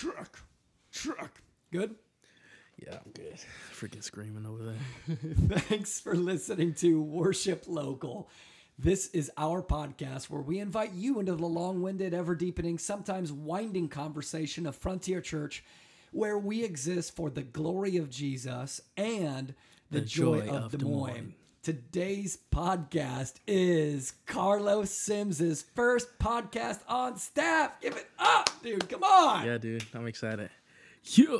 Truck. Truck. Good? Yeah, I'm good. Freaking screaming over there. Thanks for listening to Worship Local. This is our podcast where we invite you into the long winded, ever deepening, sometimes winding conversation of Frontier Church, where we exist for the glory of Jesus and the, The joy, joy of, of Des Des Moines. Today's podcast is Carlos Sims's first podcast on staff. Give it up, dude. Come on. Yeah, dude, I'm excited. Yeah.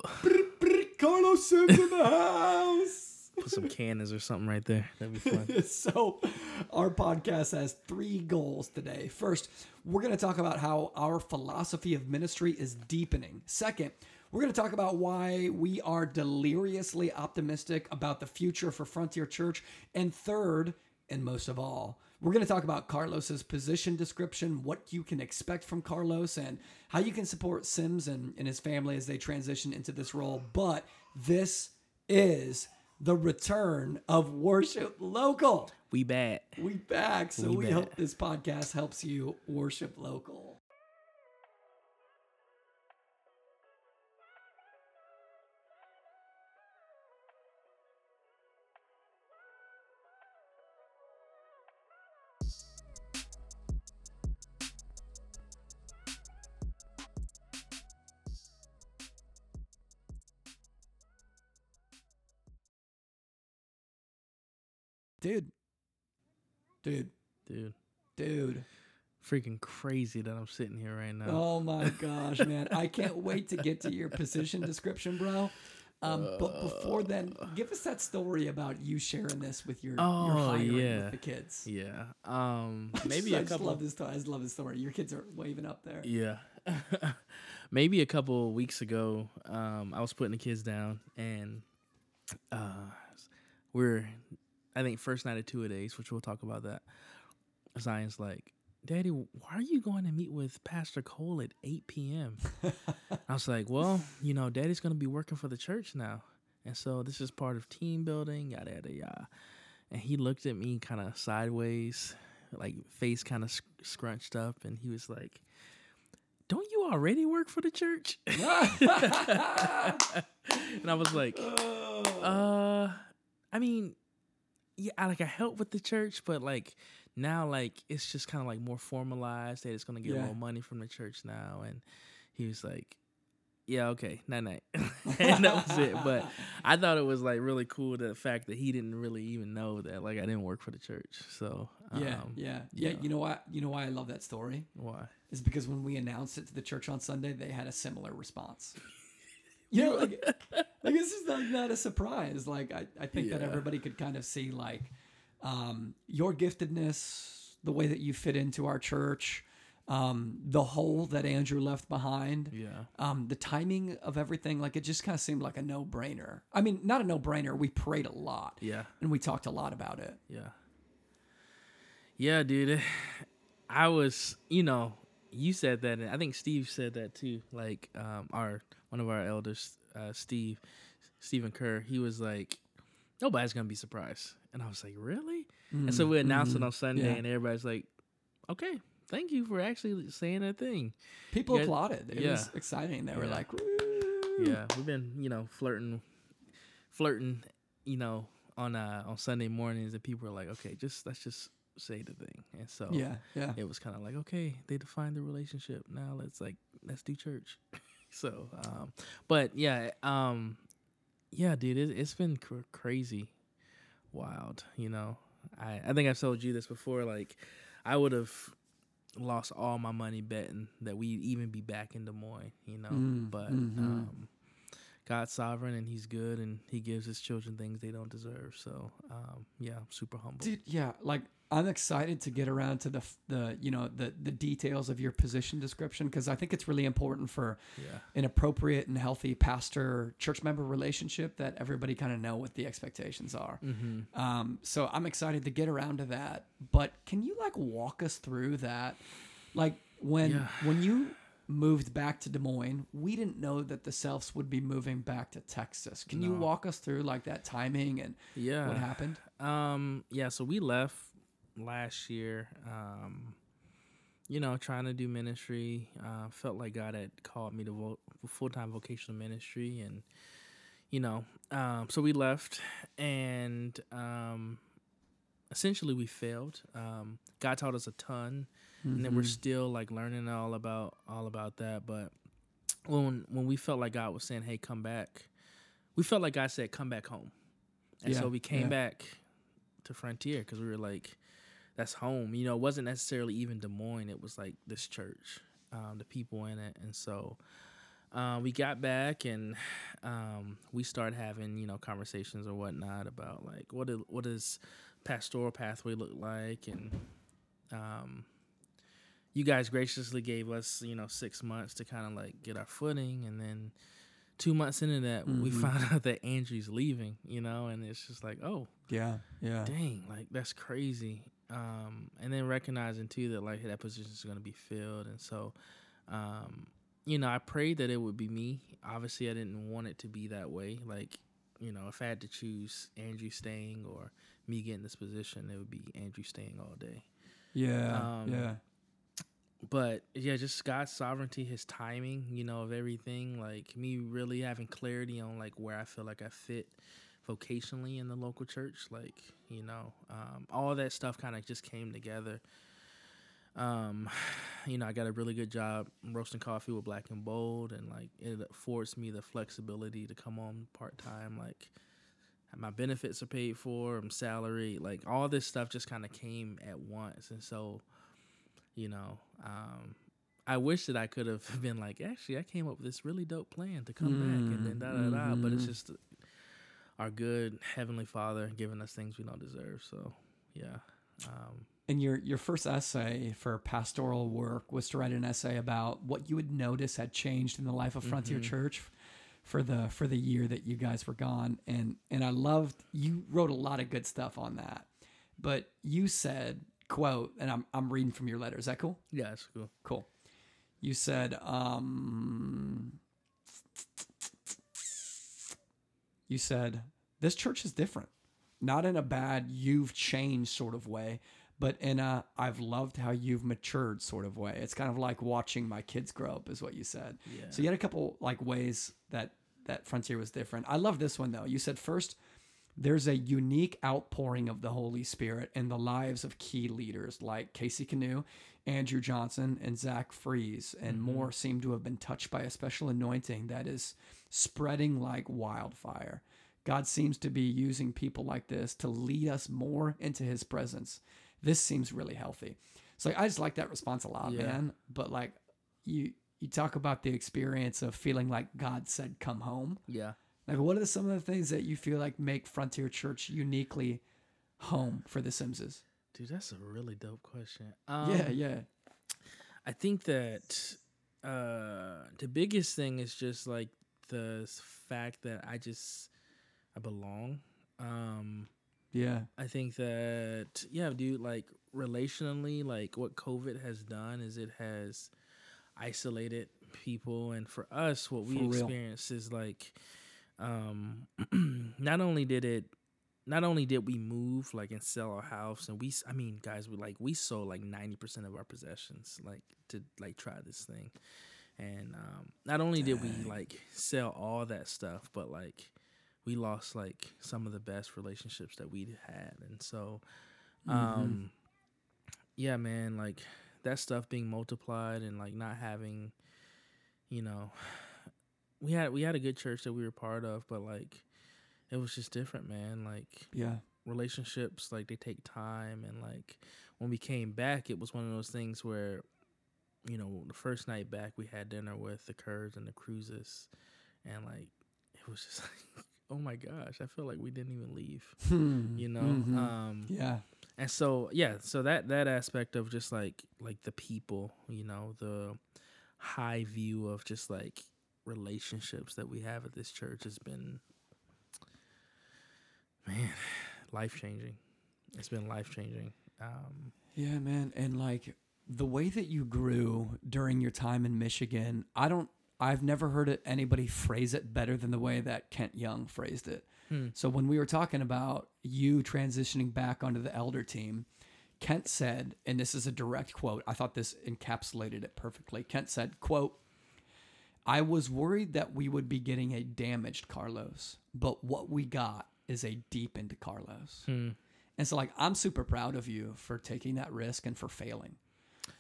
Carlos Sims in the house. Put some cannons or something right there. That'd be fun. so, our podcast has three goals today. First, we're going to talk about how our philosophy of ministry is deepening. Second, we're going to talk about why we are deliriously optimistic about the future for Frontier Church. And third, and most of all, we're going to talk about Carlos's position description, what you can expect from Carlos, and how you can support Sims and, and his family as they transition into this role. But this is the return of Worship Local. We bad. We back, so We we hope this podcast helps you worship local. Dude. Dude. Dude. Dude. Freaking crazy that I'm sitting here right now. Oh my gosh, man. I can't wait to get to your position description, bro. Um, but before then, give us that story about you sharing this with your, your Oh, hiring yeah. with the kids. Yeah. Um I maybe I a just couple love this story. I just love this story. Your kids are waving up there. Yeah. Maybe a couple of weeks ago, um, I was putting the kids down and uh, we're, I think, first night of two a days, which we'll talk about that. Zion's like, Daddy, why are you going to meet with Pastor Cole at 8 p.m.? I was like, Well, you know, Daddy's going to be working for the church now. And so this is part of team building, yada, yada, yada. And he looked at me kind of sideways, like face kind of scrunched up, and he was like, don't you already work for the church? and I was like, uh, I mean, yeah, I like I help with the church, but like now, like it's just kind of like more formalized that it's gonna get Yeah. more money from the church now. And he was like, yeah, okay, night night, and that was it. But I thought it was like really cool the fact that he didn't really even know that like I didn't work for the church. So yeah, um, yeah, yeah. yeah. You know why? You know why I love that story why? is because when we announced it to the church on Sunday, they had a similar response. You know, like, like this is like not a surprise. Like I, I think that everybody could kind of see like um, your giftedness, the way that you fit into our church, um, the hole that Andrew left behind. Yeah, um, the timing of everything, like it just kind of seemed like a no brainer. I mean, not a no brainer. We prayed a lot yeah. and we talked a lot about it. Yeah. Yeah, dude. I was, you know, you said that, and I think Steve said that too. Like, um, our one of our elders, uh, Steve, Stephen Kerr, he was like, nobody's gonna be surprised, and I was like, really? and so we announced it on Sunday, Mm, yeah. and everybody's like, okay, thank you for actually saying that thing. People Yeah, applauded. It was exciting. They were Yeah. like, Woo. Yeah, we've been, you know, flirting, flirting, you know, on uh on Sunday mornings, and people were like, okay, just let's just say the thing, and so yeah, yeah. it was kind of like okay they defined the relationship now let's like let's do church so um but yeah um yeah dude it, it's been cr- crazy wild you know i i think i've told you this before like i would have lost all my money betting that we'd even be back in des moines you know Mm, but mhm. um God's sovereign and He's good and He gives His children things they don't deserve. So, um, yeah, I'm super humble. Dude, yeah, like I'm excited to get around to the the you know the the details of your position description because I think it's really important for Yeah, an appropriate and healthy pastor church member relationship that everybody kind of know what the expectations are. mm-hmm. Um, so I'm excited to get around to that. But can you like walk us through that? Like when Yeah. when you moved back to Des Moines, we didn't know that the Selfs would be moving back to Texas. Can you walk us through like that timing and yeah. what happened? Um, yeah, so we left last year. Um, you know, trying to do ministry. Uh, felt like God had called me to vo- full time vocational ministry, and you know, um, so we left, and um, essentially we failed. Um, God taught us a ton, and then we're Mhm. still like learning all about all about that. But when when we felt like God was saying, "Hey, come back," we felt like God said, "Come back home," and Yeah, so we came yeah. back to Frontier because we were like, "That's home." You know, it wasn't necessarily even Des Moines; it was like this church, um, the people in it, and so. Uh, we got back and um, we started having you know conversations or whatnot about like what is, what does pastoral pathway look like and um, you guys graciously gave us you know six months to kind of like get our footing and then two months into that we Mhm. found out that andrew's leaving you know and it's just like oh Yeah, yeah. dang like that's crazy um, and then recognizing too that like that position is going to be filled and so um, you know i prayed that it would be me obviously i didn't want it to be that way like you know if i had to choose andrew staying or me getting this position it would be andrew staying all day Yeah, Um, yeah. But yeah, just God's sovereignty, His timing, you know, of everything. Like me really having clarity on like where I feel like I fit vocationally in the local church. Like you know, um, all that stuff kind of just came together. Um, you know, I got a really good job roasting coffee with Black and Bold, and like it affords me the flexibility to come on part time. Like my benefits are paid for, I'm salaried. Like all this stuff just kind of came at once, and so you know um i wish that i could have been like actually i came up with this really dope plan to come back and then da da da but it's Mhm. just our good heavenly father giving us things we don't deserve so yeah um And your your first essay for pastoral work was to write an essay about what you would notice had changed in the life of Frontier Mhm. Church for the for the year that you guys were gone. And and I loved you wrote a lot of good stuff on that. But you said, quote, and I'm I'm reading from your letter. Is that cool? yeah it's cool Cool. You said, um, you said, this church is different. Not in a bad, you've changed sort of way, but in a, I've loved how you've matured sort of way. It's kind of like watching my kids grow up, is what you said. yeah So you had a couple like ways that that Frontier was different. I love this one though. You said first, there's a unique outpouring of the Holy Spirit in the lives of key leaders like Casey Canoe, Andrew Johnson, and Zach Fries, and Mhm. more seem to have been touched by a special anointing that is spreading like wildfire. God seems to be using people like this to lead us more into his presence. This seems really healthy. So I just like that response a lot, Yeah. man. But like you you talk about the experience of feeling like God said come home. yeah Like what are some of the things that you feel like make Frontier Church uniquely home for the Simses? dude that's a really dope question um, yeah, yeah. I think that uh, the biggest thing is just like the fact that I just I belong. Um, Yeah. I think that yeah, dude, like relationally, like what COVID has done is it has isolated people, and for us, what we real. is like, um, not only did it. Not only did we move like and sell our house, and we, i mean, guys, we like we sold like ninety percent of our possessions, like to like try this thing, and um, not only did we like sell all that stuff, but like we lost like some of the best relationships that we'd had and so Mhm. um yeah man like that stuff being multiplied and like not having you know we had we had a good church that we were part of but like it was just different man like yeah. relationships like they take time and like when we came back it was one of those things where you know the first night back we had dinner with the Kerrs and the cruises and like it was just like oh my gosh i feel like we didn't even leave Hmm. you know Mhm. um yeah. and so yeah so that that aspect of just like like the people you know the high view of just like relationships that we have at this church has been man life changing it's been life changing um Yeah, man. And like the way that you grew during your time in Michigan, I don't I've never heard it, anybody phrase it better than the way that Kent Young phrased it. Hmm. So when we were talking about you transitioning back onto the elder team, Kent said, and this is a direct quote. I thought this encapsulated it perfectly. Kent said, "quote I was worried that we would be getting a damaged Carlos, but what we got is a deepened Carlos." Hmm. And so, like, I'm super proud of you for taking that risk and for failing.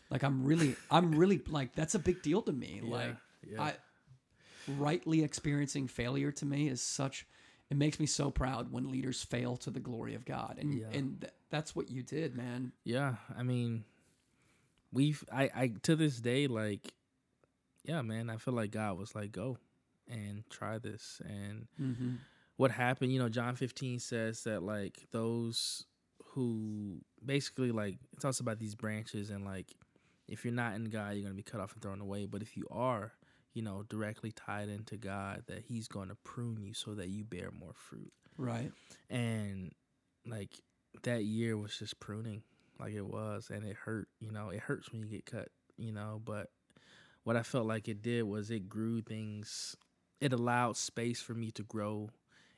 Like, I'm really, I'm really like that's a big deal to me. like, yeah. I rightly experiencing failure to me is such. It makes me so proud when leaders fail to the glory of God, and Yeah. and th- that's what you did, man. Yeah, I mean, we've I I to this day like, yeah, man, I feel like God was like, go and try this, and Mm-hmm. what happened, you know, John 15 says that like those who basically like it talks about these branches and like if you're not in God, you're gonna be cut off and thrown away. But if you are, you know, directly tied into God, that He's gonna prune you so that you bear more fruit. Right. And like that year was just pruning, like it was, and it hurt. You know, it hurts when you get cut. You know, but what I felt like it did was it grew things. It allowed space for me to grow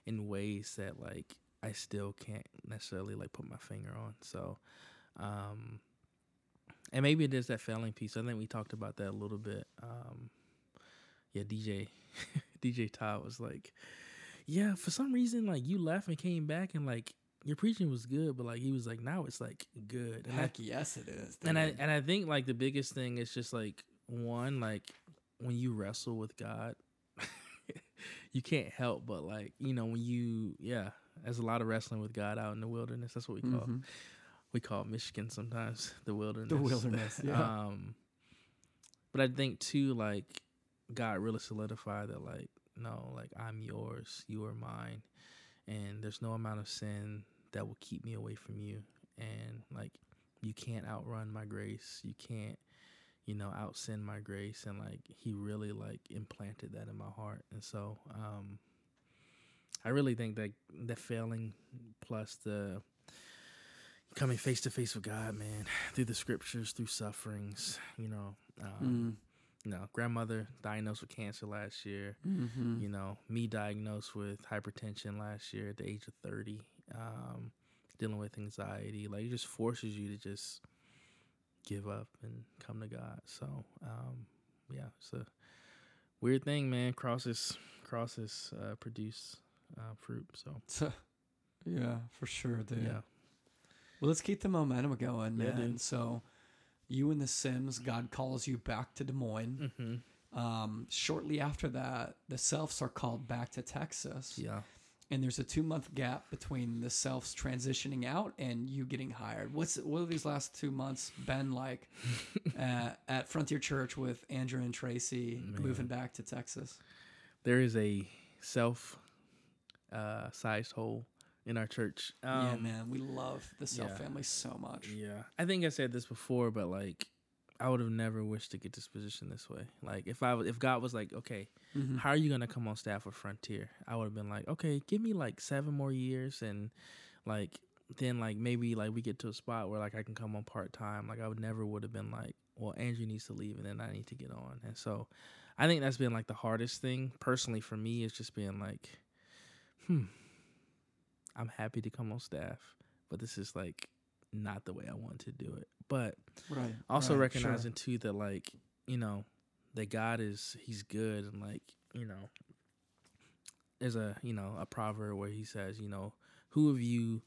in ways that like I still can't necessarily like put my finger on. So, um, and maybe it is that failing piece. I think we talked about that a little bit. Um, yeah, DJ, DJ Todd was like, yeah, for some reason, like you left and came back and like your preaching was good, but like he was like, now it's like good. And I, Heck yes, it is. and I and I think like the biggest thing is just like one like when you wrestle with God, you can't help but like you know when you yeah, there's a lot of wrestling with God out in the wilderness. That's what we call Mhm. we call Michigan sometimes the wilderness. The wilderness, yeah. um, but I think too like God really solidified that like no like I'm yours, you are mine, and there's no amount of sin that will keep me away from you, and like you can't outrun my grace, you can't you know out sin my grace, and like He really like implanted that in my heart, and so um. I really think that the failing plus the coming face to face with God, man, through the scriptures, through sufferings, you know, um, Mm. you know, grandmother diagnosed with cancer last year, Mhm. you know, me diagnosed with hypertension last year at the age of 30, um, dealing with anxiety, like it just forces you to just give up and come to God. So, um, yeah, it's a weird thing, man. Crosses, crosses, uh, produce, uh, fruit. So, yeah, for sure, dude. yeah. Well, let's keep the momentum going, man. dude. So, you and the Sims, God calls you back to Des Moines. hmm Um, shortly after that, the Selfs are called back to Texas, Yeah. And there's a two month gap between the Selfs transitioning out and you getting hired. What's what have these last two months been like uh, at Frontier Church with Andrew and Tracy Man. moving back to Texas? there is a self uh sized hole in our church. Um, yeah, man, we love the Self yeah. family so much. Yeah. I think I said this before, but like I would have never wished to get this position this way. Like if I if God was like, okay, Mhm. how are you gonna come on staff with Frontier? I would have been like, okay, give me like seven more years and like then like maybe like we get to a spot where like I can come on part time. Like I would never would have been like, well, Andrew needs to leave and then I need to get on. And so I think that's been like the hardest thing personally for me is just being like, hmm, I'm happy to come on staff, but this is like not the way I want to do it. But Right. also right, sure. recognizing too that like you know that god is he's good and like you know there's a you know a proverb where he says you know who of you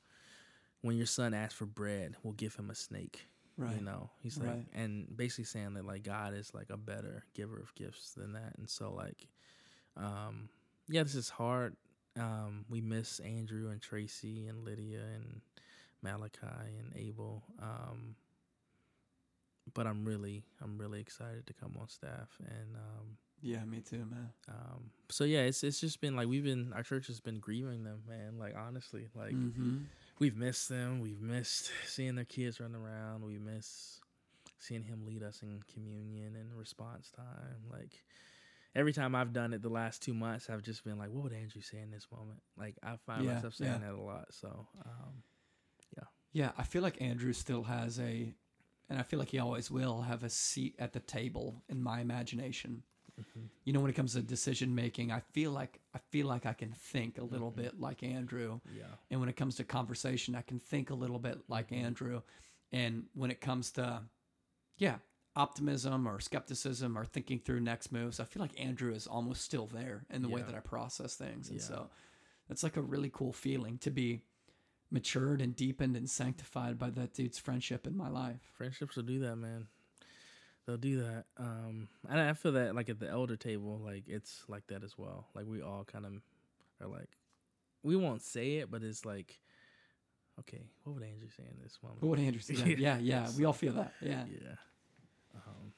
when your son asks for bread will give him a snake Right. you know he's like Right. and basically saying that like god is like a better giver of gifts than that and so like um yeah this is hard um we miss andrew and tracy and lydia and malachi and abel um but i'm really i'm really excited to come on staff and um Yeah, me too, man. um so yeah it's it's just been like we've been our church has been grieving them man like honestly like mm-hmm. we've missed them. We've missed seeing their kids run around. We miss seeing him lead us in communion and response time. Like every time I've done it the last two months, I've just been like, what would Andrew say in this moment? Like I find Yeah, myself saying yeah. that a lot. So um, Yeah, I feel like Andrew still has a, and I feel like he always will have a seat at the table in my imagination. mhm. You know, when it comes to decision making, I feel like I feel like I can think a little Mhm. bit like Andrew, yeah, and when it comes to conversation, I can think a little bit like Mhm. Andrew. And when it comes to, yeah, optimism or skepticism or thinking through next moves, I feel like Andrew is almost still there in the way that I process things. And Yeah. so it's like a really cool feeling to be matured and deepened and sanctified by that dude's friendship in my life. Friendships will do that, man. They'll do that. Um, and I feel that like at the elder table, like it's like that as well. Like we all kind of are like, we won't say it, but it's like, okay, what would Andrew say in this moment? What would Andrew say? Yeah, yeah, yeah. We all feel that. Yeah. Yeah. Um,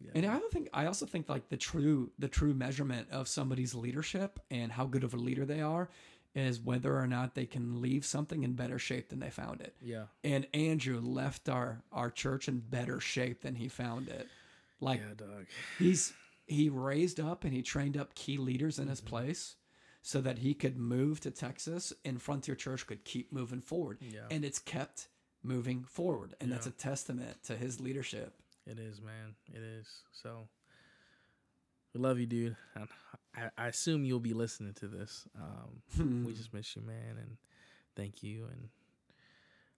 yeah. And I don't think I also think like the true the true measurement of somebody's leadership and how good of a leader they are is whether or not they can leave something in better shape than they found it. yeah. And Andrew left our our church in better shape than he found it. Like yeah, dog. he's he raised up and he trained up key leaders in his mm-hmm. place so that he could move to Texas and Frontier Church could keep moving forward. Yeah. And it's kept moving forward. And that's a testament to his leadership. It is, man. It is. So we love you, dude. And I, I assume you'll be listening to this. Um, we just miss you, man, and thank you, and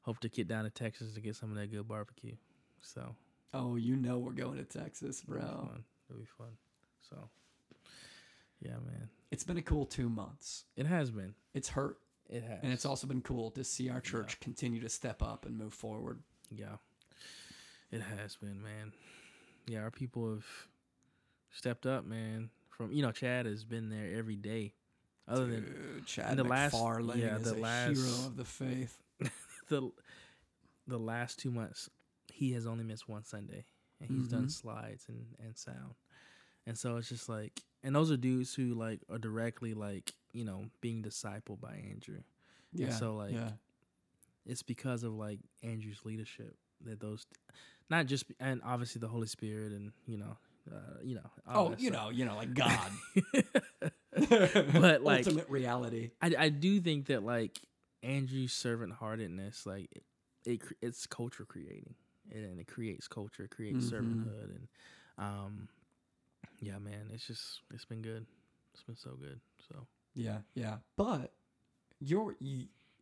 hope to get down to Texas to get some of that good barbecue. So Oh, you know we're going to Texas, it'll be bro. fun. It'll be fun. So yeah, man. It's been a cool two months. It has been. It's hurt, It has. and it's also been cool to see our church continue to step up and move forward. Yeah. It has been, man. Yeah, our people have stepped up, man. From you know, Chad has been there every day. Other than Chad the last- yeah, the last- hero of the faith. the the last two months, he has only missed one Sunday, and he's done Mhm. slides and and sound, and so it's just like, and those are dudes who like are directly like you know being discipled by Andrew. Yeah. so, like, yeah. It's because of like Andrew's leadership that those, not just and obviously the Holy Spirit and you know, uh, you know, Oh, you know, you know, like God. But, like- ultimate reality. I, I do think that like Andrew's servant heartedness, like it, it it's culture creating, and it creates culture, it creates Mhm. servanthood, and um, yeah, man, it's just it's been good. It's been so good. So Yeah, yeah. But your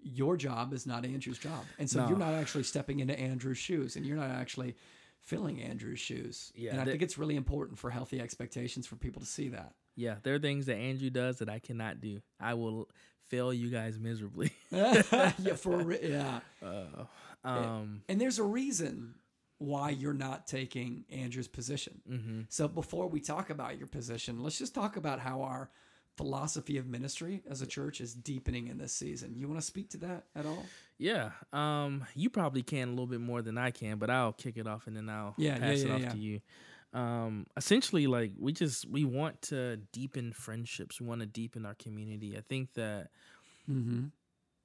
your job is not Andrew's job, and so No. you're not actually stepping into Andrew's shoes, and you're not actually filling Andrew's shoes. Yeah, and I that- think it's really important for healthy expectations for people to see that. yeah, there are things that Andrew does that I cannot do. I will fail you guys miserably. yeah, for re- yeah. uh, um, And there's a reason why you're not taking Andrew's position. hmm So before we talk about your position, let's just talk about how our philosophy of ministry as a church is deepening in this season. You want to speak to that at all? Yeah, um, you probably can a little bit more than I can, but I'll kick it off and then I'll Yeah, yeah, pass it off yeah. to you. Um, essentially, like we just we want to deepen friendships. We want to deepen our community. I think that Mm-hmm.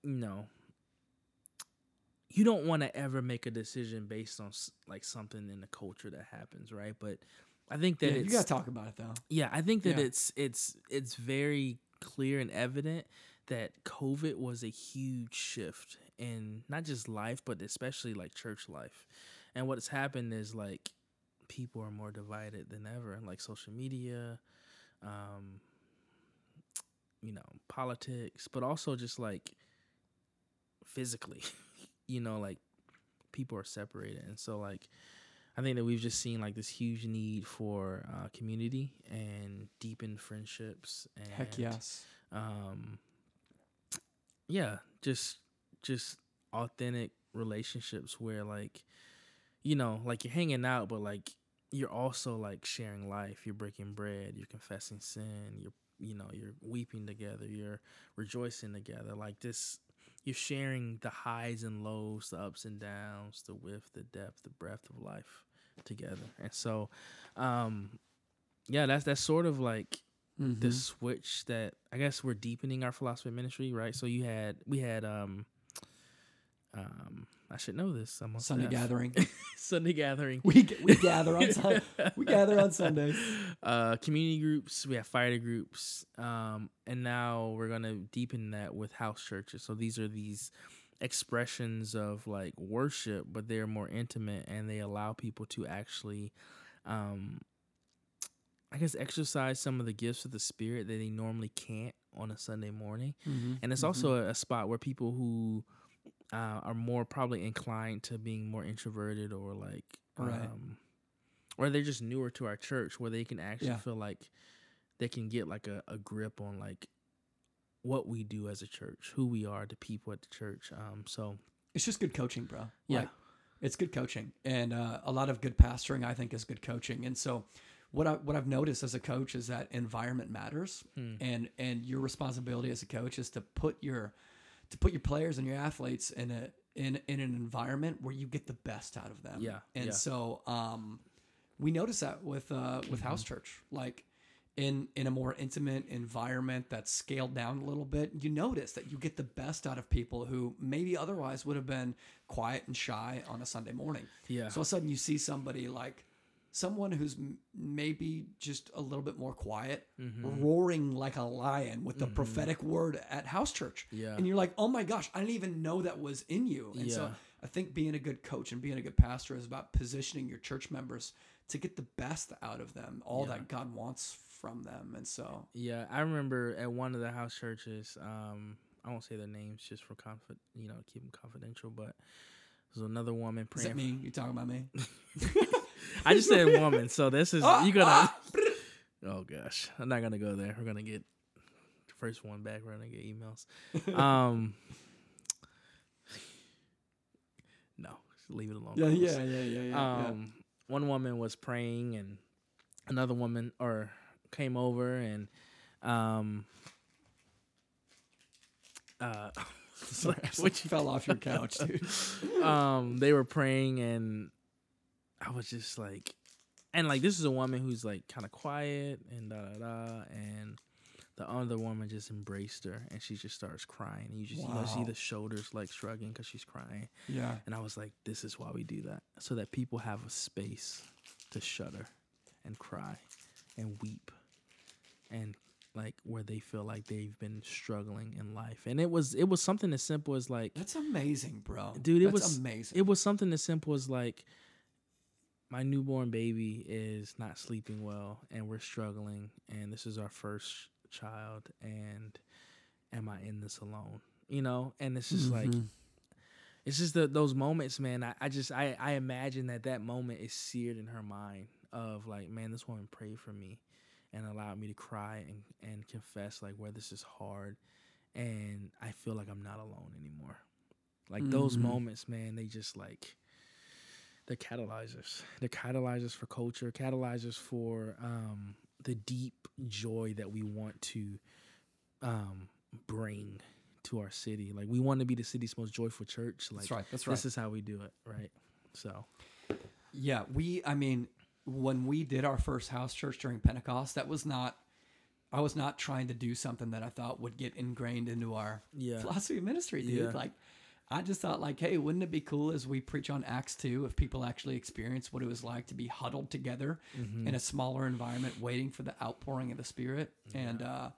you know you don't want to ever make a decision based on like something in the culture that happens, right? But I think that Yeah, it's you got to talk about it though. yeah, I think that Yeah. it's it's it's very clear and evident that COVID was a huge shift in not just life, but especially like church life. And what's happened is like people are more divided than ever, like social media, um, you know, politics, but also just like physically, you know, like people are separated, and so like I think that we've just seen like this huge need for uh, community and deepened friendships. And, Heck yes. Um, yeah, just just authentic relationships where like, you know, like you're hanging out, but like you're also like sharing life. You're breaking bread. You're confessing sin. You're you know you're weeping together. You're rejoicing together. Like this. You're sharing the highs and lows, the ups and downs, the width, the depth, the breadth of life together. And so, um, yeah, that's that's sort of like Mhm. the switch that I guess we're deepening our philosophy ministry, right? So you had we had um um I should know this. I'm Sunday gathering. Sunday gathering. we we gather on Sun- we gather on Sundays. Uh, community groups. We have fighter groups. Um, and now we're gonna deepen that with house churches. So these are these expressions of like worship, but they're more intimate and they allow people to actually, um, I guess, exercise some of the gifts of the spirit that they normally can't on a Sunday morning. Mhm, And it's mhm. also a, a spot where people who uh, are more probably inclined to being more introverted or like Right. um, or they're just newer to our church where they can actually Yeah. feel like they can get like a, a grip on like what we do as a church, who we are, the people at the church. Um, so It's just good coaching, bro. Yeah. Like, it's good coaching, and uh, a lot of good pastoring, I think, is good coaching. And so, what I what I've noticed as a coach is that environment matters, Hmm. and and your responsibility as a coach is to put your to put your players and your athletes in a in in an environment where you get the best out of them. Yeah, and yeah. so um, we notice that with uh with Mm-hmm. house church, like. In, in a more intimate environment that's scaled down a little bit, you notice that you get the best out of people who maybe otherwise would have been quiet and shy on a Sunday morning. yeah, So all of a sudden you see somebody like someone who's maybe just a little bit more quiet, Mm-hmm. roaring like a lion with the prophetic word at house church. Yeah. And you're like, oh my gosh, I didn't even know that was in you. And so I think being a good coach and being a good pastor is about positioning your church members to get the best out of them, all that God wants from them. And so, Yeah, I remember at one of the house churches. Um, I won't say their names just for confid, you know, keep them confidential. But there's another woman is that praying. me? You talking about me? I just said woman, so this is you gonna. Oh gosh, I'm not gonna go there. We're gonna get the first one back. We're gonna get emails. Um, no, just leave it alone. yeah, yeah, yeah, yeah, yeah. um, one woman was praying and another woman or came over and um uh Sorry, I what you- fell off your couch, dude. um they were praying and I was just like and like this is a woman who's like kind of quiet and da da da and the other woman just embraced her and she just starts crying and you just you know, see the shoulders like shrugging because she's crying Yeah. and I was like, this is why we do that. So that people have a space to shudder and cry and weep and like where they feel like they've been struggling in life. And it was it was something as simple as like That's amazing, bro. Dude, it That's was- amazing. it was something as simple as like my newborn baby is not sleeping well and we're struggling and this is our first child and am I in this alone? You know? And it's just like Mhm. it's just the, those moments, man. I, I just I, I imagine that that moment is seared in her mind of like, man, this woman prayed for me and allowed me to cry and, and confess like where this is hard, and I feel like I'm not alone anymore. Like those Mhm. moments, man, they just like they're catalyzers. They're catalyzers for culture, catalyzers for um, the deep joy that we want to um, bring to our city. Like we want to be the city's most joyful church. Like That's right. That's right. this is how we do it, right? So Yeah, we. I mean, when we did our first house church during Pentecost, that was not. I was not trying to do something that I thought would get ingrained into our Yeah. philosophy of ministry, dude. Yeah. Like, I just thought, like, hey, wouldn't it be cool as we preach on Acts two if people actually experience what it was like to be huddled together Mm-hmm. in a smaller environment, waiting for the outpouring of the Spirit? And uh,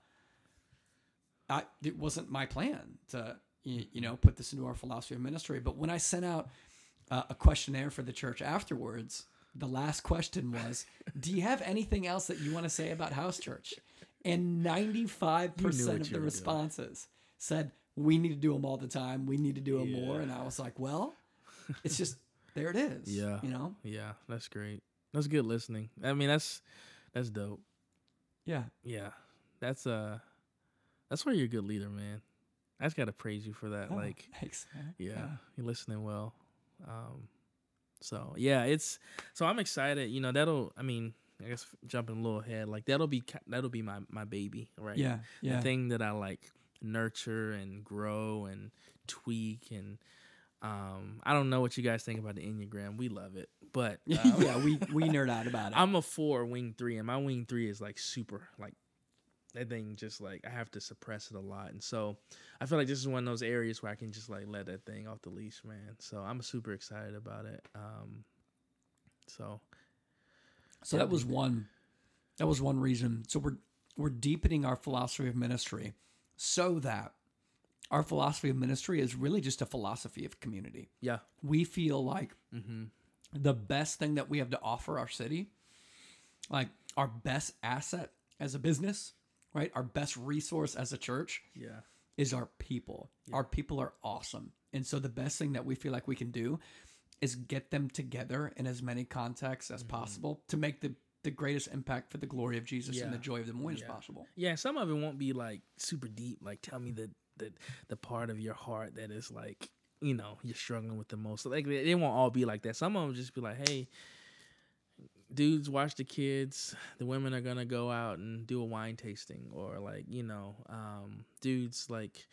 I, it wasn't my plan to, you, know, put this into our philosophy of ministry. But when I sent out uh, a questionnaire for the church afterwards, the last question was, "Do you have anything else that you want to say about house church?" And 95% of the were doing. responses said, "We need to do them all the time. We need to do them more." And I was like, "Well, it's just there. It is. Yeah. you know. yeah, that's great. That's good listening. I mean, that's that's dope. Yeah, Yeah, that's uh, that's why you're a good leader, man. I just gotta praise you for that. Oh, Like, thanks. man. yeah, you're listening well. Um, so yeah, it's so I'm excited. You know, that'll. I mean, I guess jumping a little ahead, like that'll be that'll be my my baby, right? yeah, yeah. the thing that I like nurture and grow and tweak and um I don't know what you guys think about the Enneagram. We love it. But uh, yeah, we we nerd out about it. I'm a four wing three and my wing three is like super like that thing just like I have to suppress it a lot. And so I feel like this is one of those areas where I can just like let that thing off the leash, man. So I'm super excited about it. Um so So that was one. That was one reason. So we're we're deepening our philosophy of ministry, so that our philosophy of ministry is really just a philosophy of community. yeah. We feel like Mm-hmm. the best thing that we have to offer our city, like our best asset as a business, right? Our best resource as a church, Yeah. is our people. Our people are awesome. And so the best thing that we feel like we can do is get them together in as many contexts as possible to make the the greatest impact for the glory of Jesus and the joy of the win as possible. Yeah, some of it won't be like super deep. Like, tell me the the the part of your heart that is like, you know, you're struggling with the most. Like, they, they won't all be like that. Some of them just be like, hey, dudes, watch the kids. The women are gonna go out and do a wine tasting, or like, you know, um, dudes, like,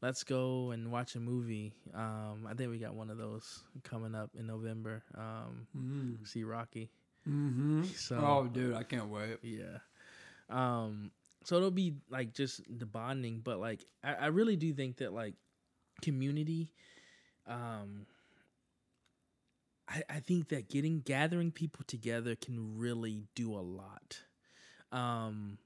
let's go and watch a movie. Um, I think we got one of those coming up in November. Um, Mm. see Rocky. Mm-hmm. So oh, dude, I can't wait. yeah. Um, so it'll be like just the bonding, but like I, I really do think that like community, um I, I think that getting gathering people together can really do a lot. Um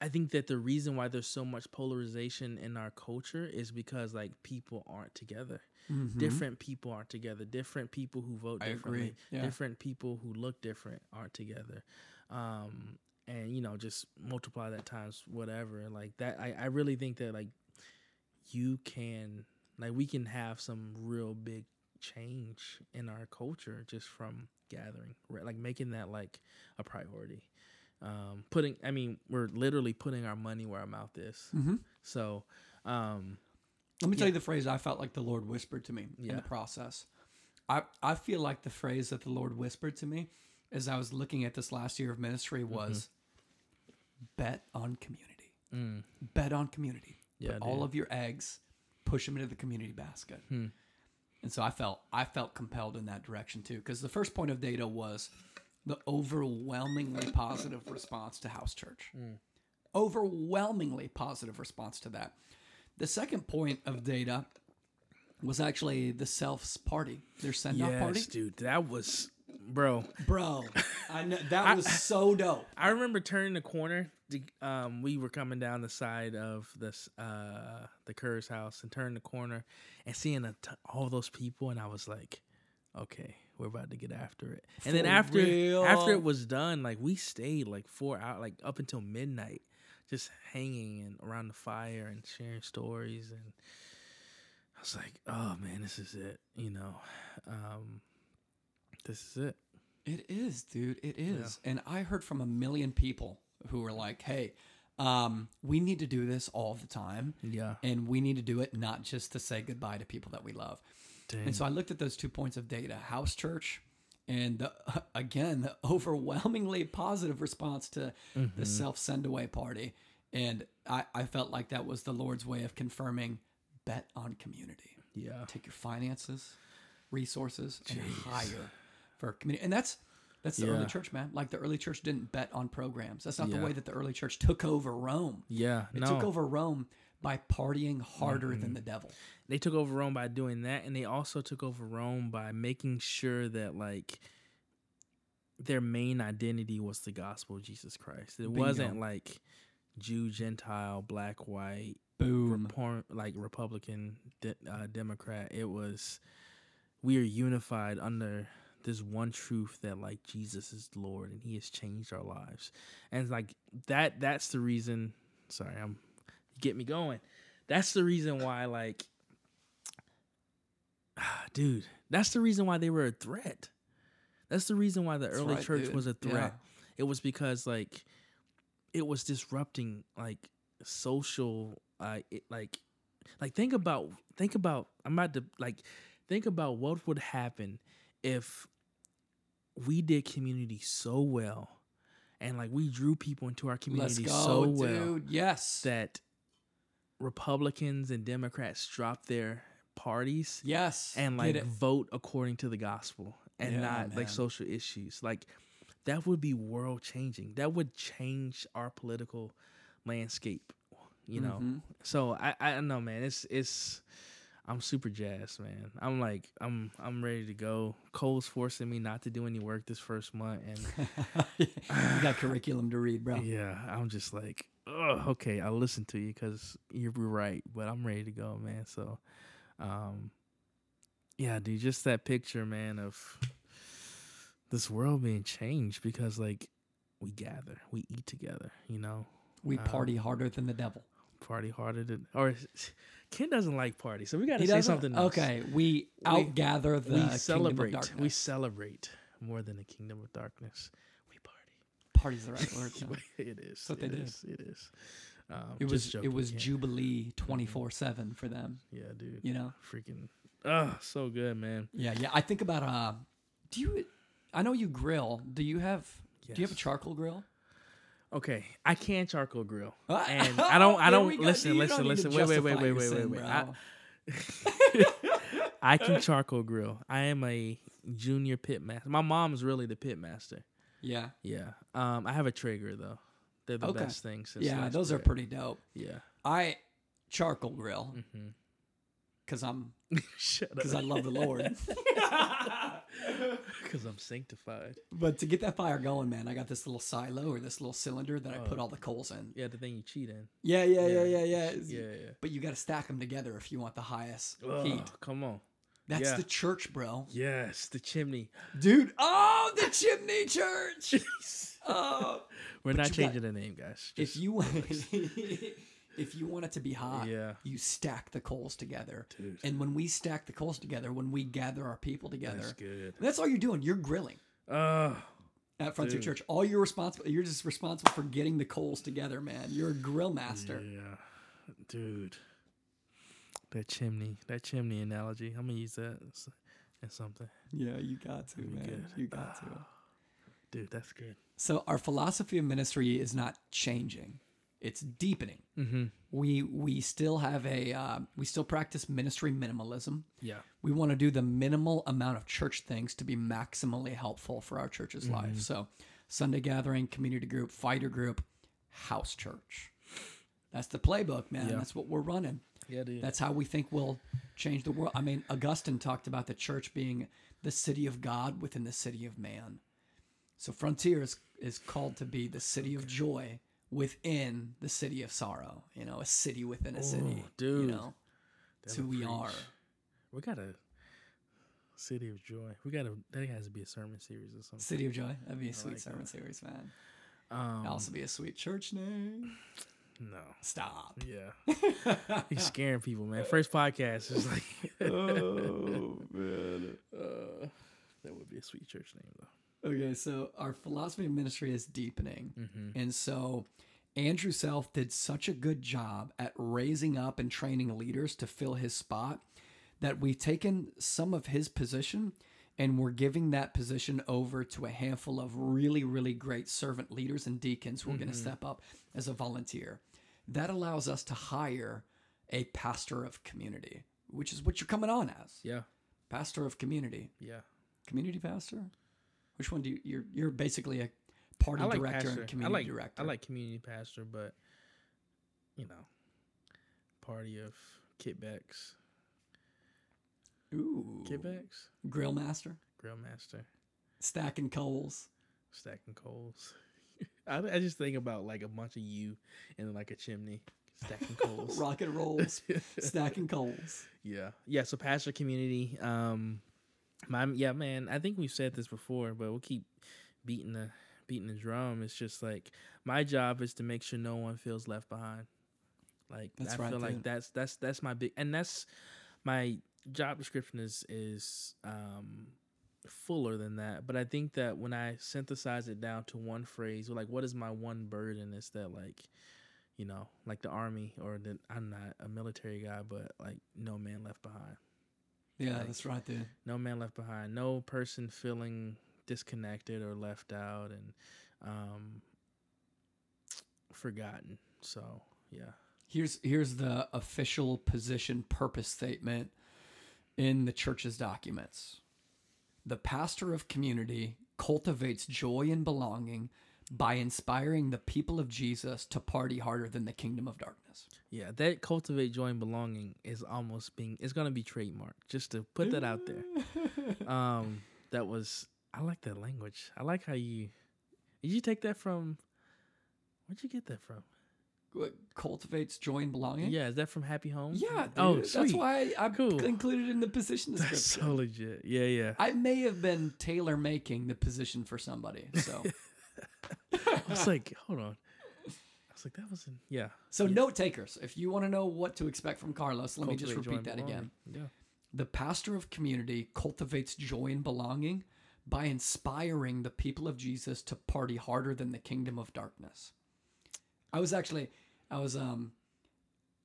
I think that the reason why there's so much polarization in our culture is because like people aren't together. Mhm. Different people aren't together. Different people who vote differently. Yeah. different people who look different aren't together um and you know just multiply that times whatever like that i, I really think that like you can like we can have some real big change in our culture just from gathering right like making that like a priority um putting i mean we're literally putting our money where our mouth is Mhm. so um Let me tell you the phrase I felt like the Lord whispered to me in the process. I, I feel like the phrase that the Lord whispered to me as I was looking at this last year of ministry was bet on community. mm, Bet on community. yeah Put all of your eggs, push them into the community basket. Hmm. And so I felt I felt compelled in that direction too because the first point of data was the overwhelmingly positive response to house church. Hmm. Overwhelmingly positive response to that. The second point of data was actually the self's party, their send off yes party. dude that was bro Bro, I know that was so dope. I remember turning the corner. Um, we were coming down the side of this uh the Kerr's house and turning the corner and seeing a t- all those people, and I was like, okay, we're about to get after it. And then For after after real? it was done, like we stayed like four out, like up until midnight, just hanging and around the fire and sharing stories and. I was like, "Oh man, this is it," you know. Um, this is it. It is, dude. It is. And I heard from a million people who were like, hey, um, we need to do this all the time. Yeah. And we need to do it not just to say goodbye to people that we love. Dang. And so I looked at those two points of data house church and the, again, the overwhelmingly positive response to Mm-hmm. the self send away party. And I, I felt like that was the Lord's way of confirming bet on community yeah. take your finances, resources, and hire for community. And that's that's the early church, man. Like the early church didn't bet on programs. That's not the way that the early church took over Rome. Yeah. It no. took over Rome by partying harder Mm-hmm. than the devil. They took over Rome by doing that, and they also took over Rome by making sure that like their main identity was the gospel of Jesus Christ. It Bingo. wasn't like Jew, Gentile, black, white, Boom. Repor- like Republican, de- uh, Democrat. It was we are unified under this one truth that like Jesus is Lord and He has changed our lives, and like that. That's the reason. Sorry, I'm get me going. That's the reason why, like, dude. That's the reason why they were a threat. That's the reason why the That's early right, church dude. was a threat. Yeah. It was because like it was disrupting like social uh it, like like think about think about I'm about to like think about what would happen if we did community so well and like we drew people into our community go, so well dude. Yes. that Republicans and Democrats dropped their parties yes. and like vote according to the gospel and Yeah, not man. like social issues. Like that would be world changing. That would change our political landscape. You know. Mhm. So I I don't know, man. It's it's I'm super jazzed, man. I'm like I'm I'm ready to go. Cole's forcing me not to do any work this first month, and you got curriculum to read, bro. yeah, I'm just like, oh, okay, I'll listen to you because you're right, but I'm ready to go, man. So, um, yeah, dude, just that picture, man, of this world being changed because like we gather, we eat together, you know, We Um, party harder than the devil. party harder than or Ken doesn't like party, so we got to say something else. Okay, we outgather the we celebrate. darkness. We celebrate more than the kingdom of darkness. We party. Party's the right word. It is. what it is, It is. Um, It was joking, it was Ken. Jubilee twenty four seven for them. Yeah, dude. You know. Freaking. Oh, so good, man. Yeah, yeah. I think about uh, do you? I know you grill. Do you have? Do you have a charcoal grill? Okay, I can charcoal grill, Ah, and I don't. I don't listen. You Listen. don't Listen. Wait. Wait. Wait. Wait. Wait. Wait. Wait. I, I can charcoal grill. I am a junior pit master. My mom's really the pit master. yeah, Yeah. Um. I have a Traeger though. They're the Okay. best things. since yeah. Those are pretty dope. Yeah. I charcoal grill mm-hmm. because I'm because I love the Lord. Because I'm sanctified. but to get that fire going, man, I got this little silo or this little cylinder that I put Oh. all the coals in. Yeah, the thing you cheat in. Yeah, yeah, yeah, yeah, Yeah. yeah. Yeah. Yeah. But you got to stack them together if you want the highest heat. come on. That's yeah. the church, bro. Yes, the chimney. Dude, oh, the chimney church. We're not got- changing the name, guys. if Just- you if you want it to be hot, Yeah. you stack the coals together. Dude. And when we stack the coals together, when we gather our people together, That's good. that's all you're doing. You're grilling Oh, at Frontier Dude. Church. All you're responsible. You're just responsible for getting the coals together, man. You're a grill master. yeah, dude. That chimney, that chimney analogy. I'm gonna use that as, as something. Yeah, you got to, man. good. You got to. Ah. Dude, that's good. So our philosophy of ministry is not changing; it's deepening. Mm-hmm. We we still have a uh, we still practice ministry minimalism. Yeah. We want to do the minimal amount of church things to be maximally helpful for our church's Mm-hmm. life. So Sunday gathering, community group, fighter group, house church. That's the playbook, man. Yeah. That's what we're running. Yeah, dude. That's how we think we'll change the world. I mean, Augustine talked about the church being the city of God within the city of man. So Frontier is, is called to be the city of joy within the city of sorrow. You know, a city within a city. Dude. You know, that's who we are. We got a city of joy. We got a. That has to be a sermon series or something. City of Joy. That'd be a sweet like sermon that. series, man. Um, also be a sweet church name. no. Stop. Yeah. He's scaring people, man. First podcast is like. oh man. Uh, that would be a sweet church name, though. Okay, so our philosophy of ministry is deepening. Mm-hmm. And so Andrew Self did such a good job at raising up and training leaders to fill his spot that we've taken some of his position and we're giving that position over to a handful of really, really great servant leaders and deacons who are going to step up as a volunteer. That allows us to hire a pastor of community, which is what you're coming on as. Yeah. Pastor of community. Yeah. Community pastor? Which one do you you're you're basically a party like director pastor. and community I like, director. I like community pastor, but you know, party of kitbacks, Ooh. kitbacks, Grill master. grill master, Stacking coals. stacking coals. I, I just think about like a bunch of you and like a chimney stacking coals. Rock and rolls. stacking coals. Yeah, yeah. So pastor community. Um, my yeah, man. I think we've said this before, but we'll keep beating the beating the drum. It's just like my job is to make sure no one feels left behind. Like That's I right, feel like that's that's that's my big and that's my job description is is um fuller than that. But I think that when I synthesize it down to one phrase, like what is my one burden is that like you know, like the army or the I'm not a military guy, but like no man left behind. Yeah, Like- that's right, there. No man left behind. No person feeling disconnected or left out and um forgotten. So yeah. Here's here's the official position purpose statement in the church's documents. The pastor of community cultivates joy and belonging by inspiring the people of Jesus to party harder than the kingdom of darkness. Yeah, that cultivate joy and belonging is almost being it's gonna be trademark. Just to put that out there. Um that was I like that language. I like how you did you take that from where'd you get that from? What cultivates joy and belonging? Yeah, is that from Happy Home? Yeah, dude. Oh, that's why I Cool. included in the position That's description. so legit. Yeah, yeah. I may have been tailor making the position for somebody. So I was like, hold on. I was like, that wasn't. Yeah. So note takers, if you want to know what to expect from Carlos, let me just repeat that again. Yeah. The pastor of community cultivates joy and belonging by inspiring the people of Jesus to party harder than the kingdom of darkness. I was actually, I was, um,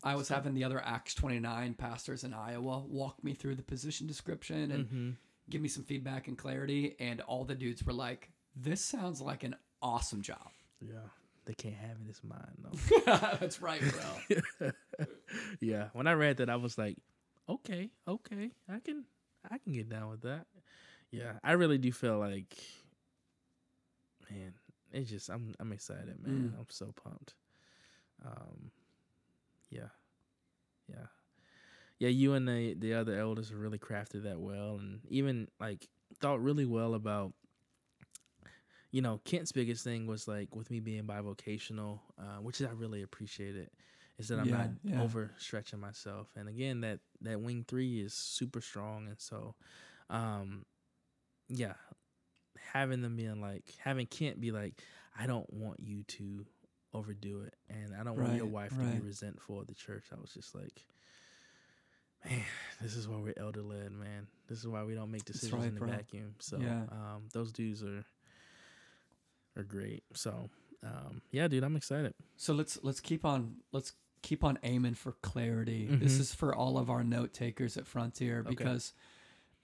I was having the other Acts 29 pastors in Iowa walk me through the position description and Mm-hmm. give me some feedback and clarity. And all the dudes were like, this sounds like an awesome job. Yeah. Yeah. They can't have it as mine though. That's right, bro. yeah. When I read that, I was like, okay, okay, I can, I can get down with that. Yeah, I really do feel like, man, it's just I'm I'm excited, man. I'm so pumped. Um, yeah, yeah, yeah. You and the the other elders really crafted that well, and even like thought really well about. You know, Kent's biggest thing was like with me being bivocational, uh, which I really appreciate it, is that I'm Yeah, not yeah. overstretching myself. And again, that that wing three is super strong, and so, um, yeah, having them being like having Kent be like, I don't want you to overdo it, and I don't want your Right, wife to right. be resentful of the church. I was just like, man, this is why we're elder led, man. This is why we don't make decisions right, in the bro. vacuum. So, Yeah. um, those dudes are are great. So, um, yeah, dude, I'm excited. So let's let's keep on let's keep on aiming for clarity. This Mhm. is for all of our note takers at Frontier Okay. because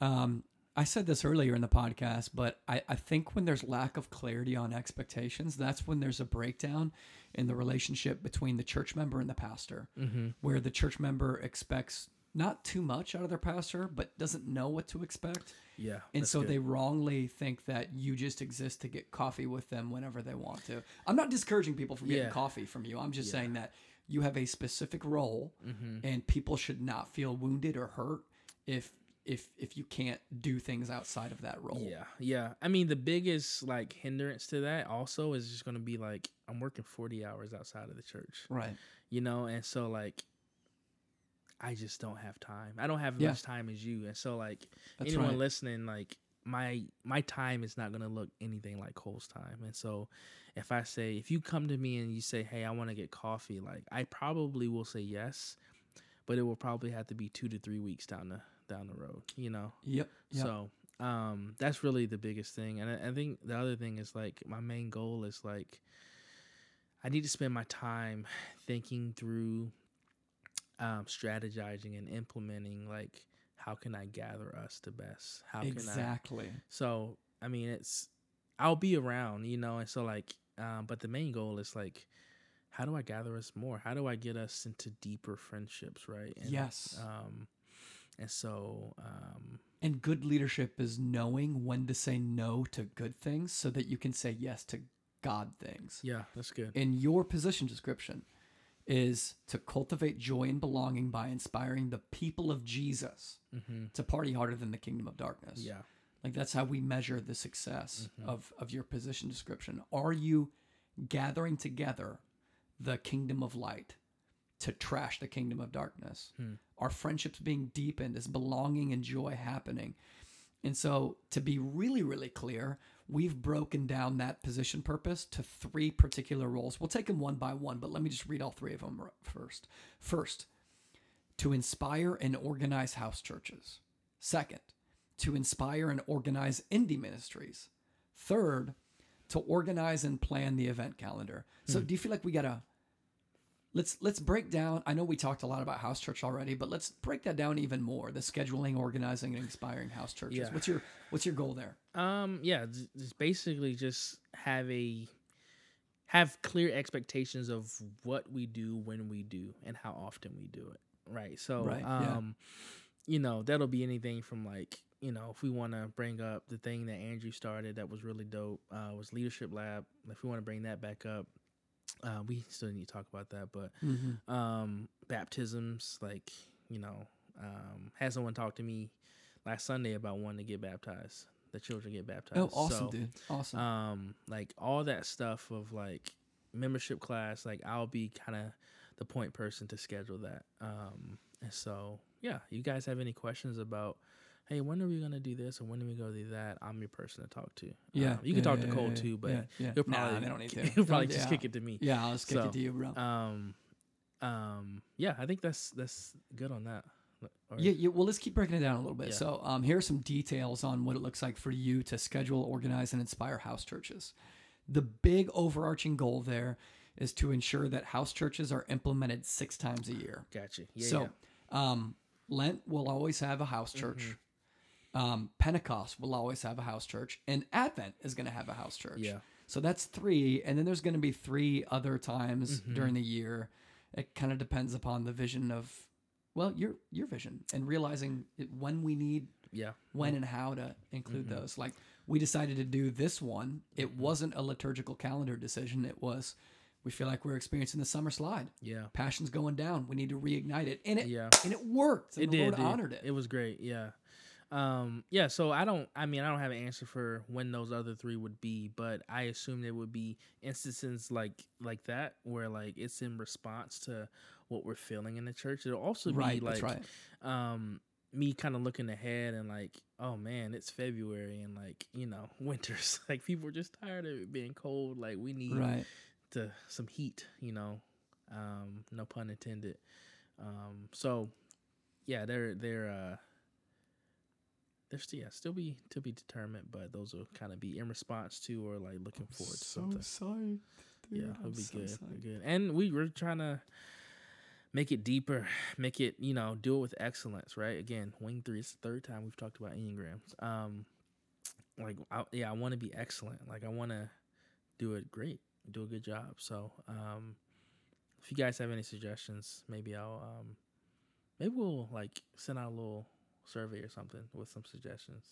um, I said this earlier in the podcast, but I, I think when there's lack of clarity on expectations, that's when there's a breakdown in the relationship between the church member and the pastor, Mm-hmm. where the church member expects not too much out of their pastor, but doesn't know what to expect. Yeah, And so good. they wrongly think that you just exist to get coffee with them whenever they want to. I'm not discouraging people from getting Yeah. coffee from you. I'm just Yeah. saying that you have a specific role Mhm. and people should not feel wounded or hurt if if if you can't do things outside of that role. Yeah, yeah. I mean, the biggest like hindrance to that also is just going to be like I'm working 40 hours outside of the church, Right. you know, and so like I just don't have time. I don't have as Yeah. much time as you, and so like That's anyone right. listening, like my my time is not going to look anything like Cole's time, and so if I say if you come to me and you say, hey, I want to get coffee, like I probably will say yes, but it will probably have to be two to three weeks down the down the road, you know. Yep. Yep. So um, that's really the biggest thing, and I, I think the other thing is like my main goal is like I need to spend my time thinking through, um, strategizing and implementing like how can I gather us the best? How can I? exactly. So I mean, it's I'll be around, you know, and so like, um, but the main goal is like. How do I gather us more? How do I get us into deeper friendships, right? And, Yes. Um, and so, um, And good leadership is knowing when to say no to good things so that you can say yes to God things. Yeah, that's good. in your position description is to cultivate joy and belonging by inspiring the people of Jesus Mm-hmm. to party harder than the kingdom of darkness. Yeah. Like that's how we measure the success of, of your position description. Are you gathering together the kingdom of light to trash the kingdom of darkness? Are friendships being deepened? Is belonging and joy happening? And so, to be really, really clear, we've broken down that position purpose to three particular roles. We'll take them one by one, but let me just read all three of them first. First, to inspire and organize house churches. Second, to inspire and organize indie ministries. Third, to organize and plan the event calendar. So, hmm. do you feel like we gotta let's let's break down? I know we talked a lot about house church already, but let's break that down even more. The scheduling, organizing, and inspiring house churches. Yeah. What's your what's your goal there? Um. Yeah. Just basically, just have a have clear expectations of what we do when we do and how often we do it. Right. So, Right, yeah. um, you know, that'll be anything from like you know, if we want to bring up the thing that Andrew started that was really dope, uh, was Leadership Lab. If we want to bring that back up, uh, we still need to talk about that. But um, baptisms, like you know, um, had someone talk to me last Sunday about wanting to get baptized. The children get baptized. Oh, awesome, So, dude! Awesome. um like all that stuff of like membership class like i'll be kind of the point person to schedule that um and so yeah you guys have any questions about hey, when are we gonna do this or when are we gonna do that? I'm your person to talk to. Yeah, Um, you can yeah, talk yeah, to Cole yeah, too, but yeah, yeah. he'll Nah, probably they don't need to. he'll probably Don't- just yeah. kick it to me. Yeah, I'll just kick So, it to you, bro. Um, um, yeah, I think that's that's good on that. Or- Yeah, yeah. Well, let's keep breaking it down a little bit. Yeah. So, um, here are some details on what it looks like for you to schedule, organize, and inspire house churches. The big overarching goal there is to ensure that house churches are implemented six times a year. Gotcha. Yeah. so, yeah. um, Lent will always have a house church. Mm-hmm. Um, Pentecost will always have a house church, and Advent is going to have a house church. Yeah. So that's three, and then there's going to be three other times Mm-hmm. during the year. It kind of depends upon the vision of, well, your your vision and realizing it, when we need Yeah. when and how to include Mm-hmm. those. Like we decided to do this one. It wasn't a liturgical calendar decision. It was we feel like we're experiencing the summer slide. Yeah. Passion's going down. We need to reignite it, and it Yeah. and it worked. And It the did. Lord honored it. It was great. Yeah. Um, yeah, so I don't I mean I don't have an answer for when those other three would be, but I assume there would be instances like like that where like it's in response to what we're feeling in the church. It'll also right. be like right. um me kind of looking ahead and like, oh man, it's February and like, you know, winter's like people are just tired of it being cold. Like we need Right. to some heat, you know. Um, no pun intended. Um, so yeah, they're they're uh they're still yeah, still be to be determined, but those will kind of be in response to or like looking forward to something. psyched. yeah, it'll be good. it'll good. And we were trying to make it deeper, make it, you know, do it with excellence, right? Again, wing three is the third time we've talked about enneagrams. Um like I, yeah, I want to be excellent. Like I want to do it great, do a good job. So, um if you guys have any suggestions, maybe I'll um maybe we'll like send out a little survey or something with some suggestions.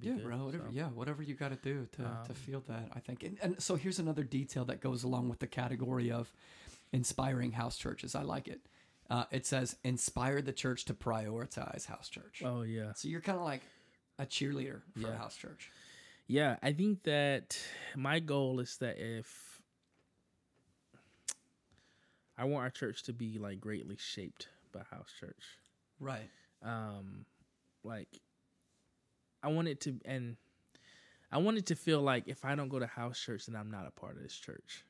Be Yeah, good, bro. Whatever. so. Yeah, whatever you got to do to to Um, feel that. I think. And, and so here's another detail that goes along with the category of inspiring house churches. I like it. Uh, it says inspire the church to prioritize house church. Oh yeah. So you're kind of like a cheerleader for a house church. Yeah, I think that my goal is that if I want our church to be like greatly shaped by house church. Right. Um like I want it to and I want it to feel like if I don't go to house church then I'm not a part of this church.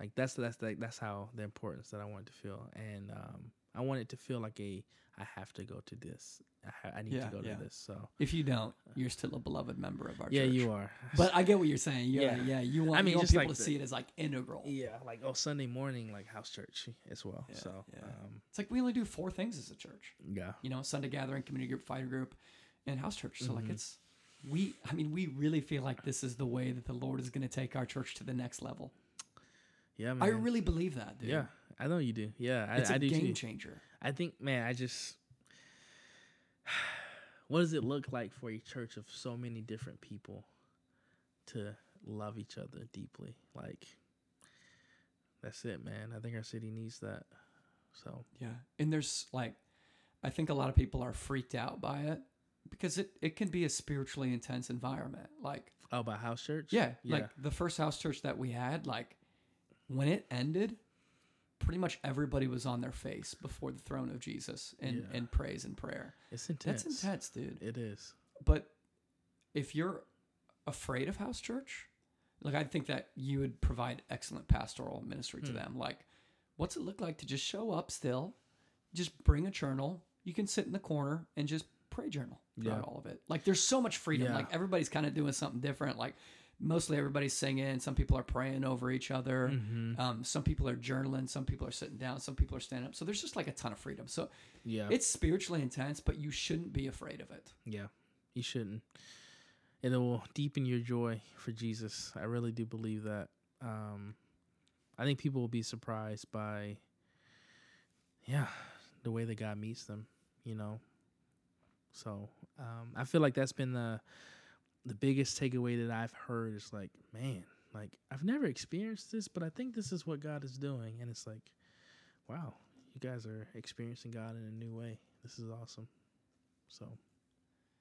Like that's that's like that's how the importance that I want it to feel and um I want it to feel like a I have to go to this. I, ha- I need Yeah, to go yeah. to this. So If you don't, you're still a beloved member of our yeah, church. Yeah, you are. But I get what you're saying. Yeah, Yeah. yeah. You want, I mean, you want people like to the- see it as like integral. Yeah, like oh Sunday morning, like house church as well. So um, It's like we only do four things as a church. yeah, you know, Sunday gathering, community group, fighter group, and house church. So Mm-hmm. like it's we I mean, we really feel like this is the way that the Lord is gonna take our church to the next level. yeah, man. I really believe that, dude. yeah, I know you do. Yeah, I, It's a I do game too. changer. I think, man, I just. What does it look like for a church of so many different people to love each other deeply? Like, that's it, man. I think our city needs that. So Yeah. And there's like I think a lot of people are freaked out by it because it, it can be a spiritually intense environment. Like oh, by house church. yeah, yeah, like the first house church that we had, like when it ended, pretty much everybody was on their face before the throne of Jesus in, Yeah. in praise and prayer. it's intense. That's intense, dude. It is. But if you're afraid of house church, like I think that you would provide excellent pastoral ministry to hmm. them. Like, what's it look like to just show up still, just bring a journal. You can sit in the corner and just pray journal throughout Yeah. all of it. Like, there's so much freedom. Yeah. Like everybody's kind of doing something different. Like mostly everybody's singing. Some people are praying over each other. Mm-hmm. Um, some people are journaling. Some people are sitting down. Some people are standing up. So there's just like a ton of freedom. So Yeah. it's spiritually intense, but you shouldn't be afraid of it. Yeah, you shouldn't. And it will deepen your joy for Jesus. I really do believe that. Um, I think people will be surprised by, yeah, the way that God meets them. You know, so um, I feel like that's been the the biggest takeaway that I've heard. Is like, man, like I've never experienced this, but I think this is what God is doing, and it's like, wow, you guys are experiencing God in a new way. This is awesome. So.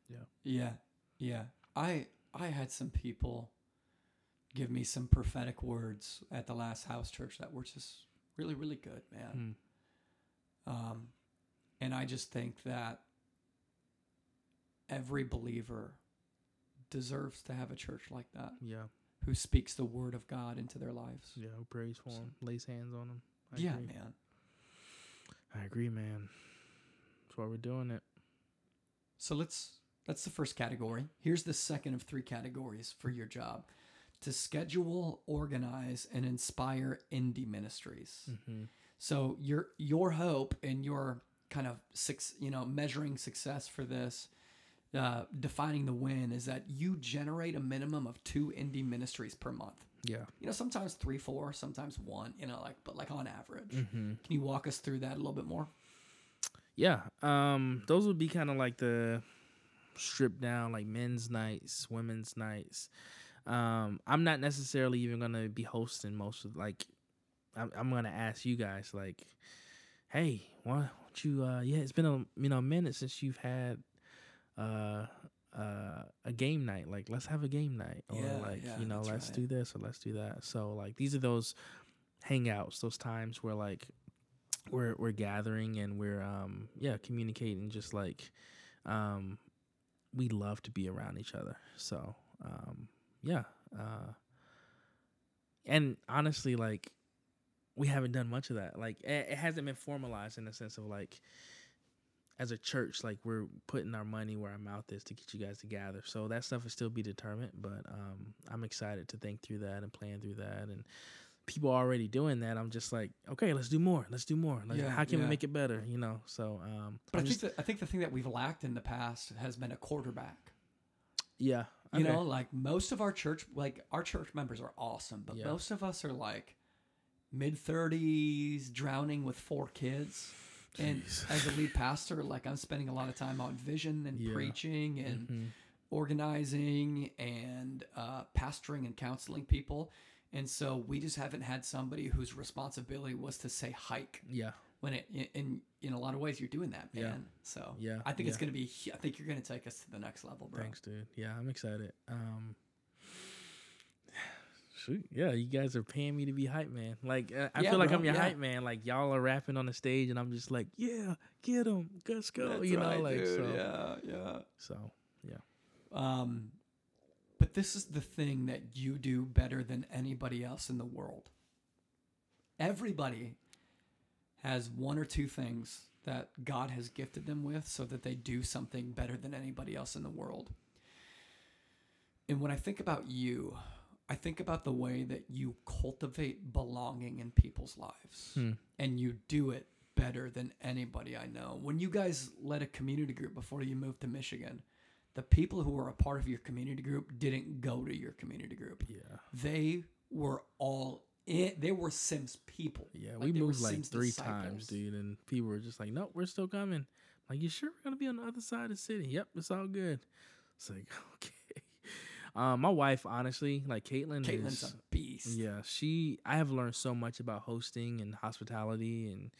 Yeah, yeah. Yeah. I I had some people give me some prophetic words at the last house church that were just really really good, man. Hmm. Um, and I just think that every believer deserves to have a church like that Yeah. who speaks the word of God into their lives. Yeah. Who prays for them, lays hands on them. I yeah, agree. man. I agree, man. That's why we're doing it. So let's that's the first category. Here's the second of three categories for your job. To schedule, organize, and inspire indie ministries. Mm-hmm. So your your hope and your kind of six, you know, measuring success for this, uh, defining the win is that you generate a minimum of two indie ministries per month. Yeah. You know, sometimes three, four, sometimes one. You know, like but like on average. Mm-hmm. Can you walk us through that a little bit more? Yeah. Um, those would be kind of like the stripped down, like men's nights, women's nights. Um, I'm not necessarily even gonna be hosting most of like. I'm, I'm gonna ask you guys like, hey, why don't you? Uh, yeah, it's been a you know a minute since you've had uh uh a game night. Like, let's have a game night, or Yeah, like yeah, you know, let's right. do this or let's do that. So like these are those hangouts, those times where like we're we're gathering and we're um yeah communicating just like um we love to be around each other so um yeah uh and honestly like we haven't done much of that like it, it hasn't been formalized in the sense of like as a church like we're putting our money where our mouth is to get you guys to gather so that stuff will still be determined but um i'm excited to think through that and plan through that and people are already doing that i'm just like okay let's do more let's do more like, Yeah, how can yeah. we make it better you know so um But I'm I think just- that I think the thing that we've lacked in the past has been a quarterback. yeah You know, like most of our church, like our church members are awesome, but Yeah. most of us are like mid thirties, drowning with four kids. And as a lead pastor, like I'm spending a lot of time on vision and Yeah. preaching and Mhm. organizing and uh, pastoring and counseling people. And so we just haven't had somebody whose responsibility was to say hike yeah when it in in, a lot of ways you're doing that, man. Yeah. So Yeah, I think it's gonna be. I think you're gonna take us to the next level, bro. Thanks, dude. Yeah, I'm excited. Um, yeah, you guys are paying me to be hype man. Like, uh, I Yeah, feel like bro, I'm your yeah. hype man. Like, y'all are rapping on the stage, and I'm just like, yeah, get him, let's go. That's you know, right, like, dude. so, yeah, yeah. so, yeah, Um, but this is the thing that you do better than anybody else in the world. Everybody has one or two things that God has gifted them with so that they do something better than anybody else in the world. And when I think about you, I think about the way that you cultivate belonging in people's lives. Hmm. And you do it better than anybody I know. When you guys led a community group before you moved to Michigan, the people who were a part of your community group didn't go to your community group. yeah, They were all in, they were Sims people. yeah. Like, we moved like Sims three disciples. times, dude, and people were just like, nope, we're still coming. Like, you sure we're gonna be on the other side of the city? Yep, it's all good. It's like, okay. Um, my wife, honestly, like Caitlin, Caitlin's is, a beast. Yeah, she. I have learned so much about hosting and hospitality, and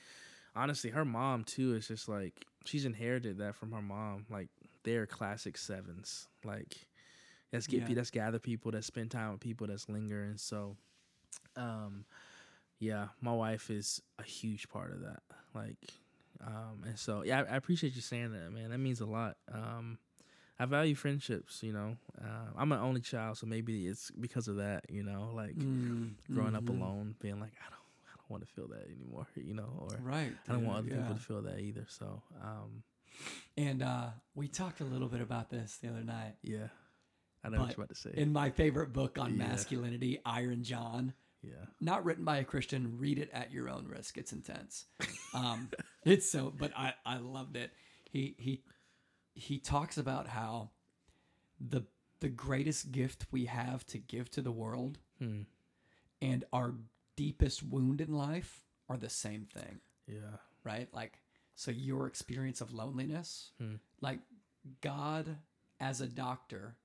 honestly, her mom too is just like she's inherited that from her mom. Like they're classic sevens. Like let's get Yeah. let's gather people, that spend time with people, that's linger, and so, um, yeah, my wife is a huge part of that. Like, um, and so yeah, I, I appreciate you saying that, man. That means a lot. Um. I value friendships, you know. Uh, I'm an only child, so maybe it's because of that, you know. Like, Mm, growing up mhm. alone, being like, I don't, I don't want to feel that anymore, you know, or Right. I don't want other dude, people to feel that either. So, um, And uh, we talked a little bit about this the other night. yeah, I know what you're about to say. In my favorite book on Yeah. masculinity, Iron John, yeah, not written by a Christian, read it at your own risk. It's intense. Um, it's so, but I, I loved it. He, he, he talks about how the, the greatest gift we have to give to the world hmm. and our deepest wound in life are the same thing. yeah, right? Like, so your experience of loneliness, Hmm. like God as a doctor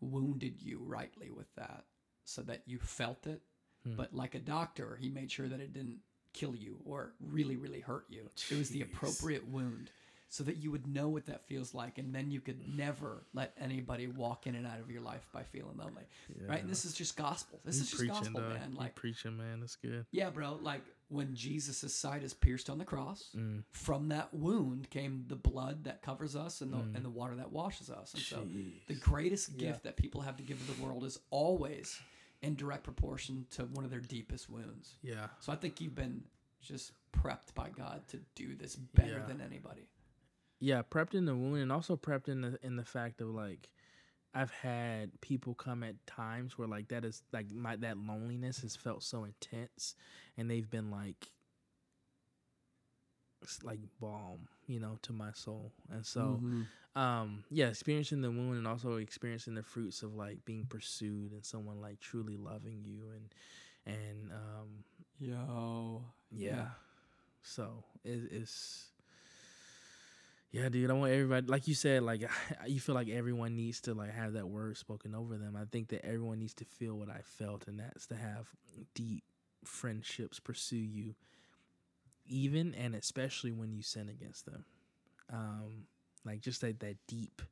wounded you rightly with that so that you felt it. Hmm. But like a doctor, he made sure that it didn't kill you or really, really hurt you. It was the appropriate wound. So that you would know what that feels like and then you could never let anybody walk in and out of your life by feeling lonely right and this is just gospel this You is just gospel dog. man You like preaching, man. That's good. yeah bro like when jesus' side is pierced on the cross Mm. from that wound came the blood that covers us and the, Mm. and the water that washes us and so the greatest gift that people have to give to the world is always in direct proportion to one of their deepest wounds Yeah. so i think you've been just prepped by god to do this better Yeah. than anybody yeah prepped in the wound and also prepped in the in the fact of like i've had people come at times where like that is like my that loneliness has felt so intense and they've been like it's like balm you know to my soul and so Mhm. um yeah experiencing the wound and also experiencing the fruits of like being pursued and someone like truly loving you and and um yo yeah. So it, it's yeah, dude. I want everybody, like you said, like you feel like everyone needs to like have that word spoken over them. I think that everyone needs to feel what I felt, and that's to have deep friendships pursue you, even and especially when you sin against them. Um, like just that that deep,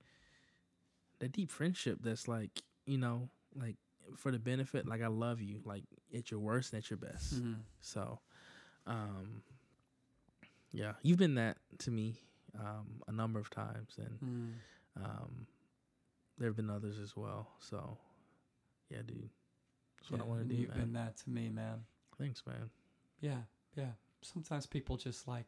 that deep friendship. That's like you know, like for the benefit. Like I love you, like at your worst and at your best. Mhm. So, um, yeah, you've been that to me um, a number of times, and Mm. um, there have been others as well. So, yeah, dude, that's what I Yeah, want to do, you've man. been that to me man Thanks, man. Yeah, yeah. Sometimes people just like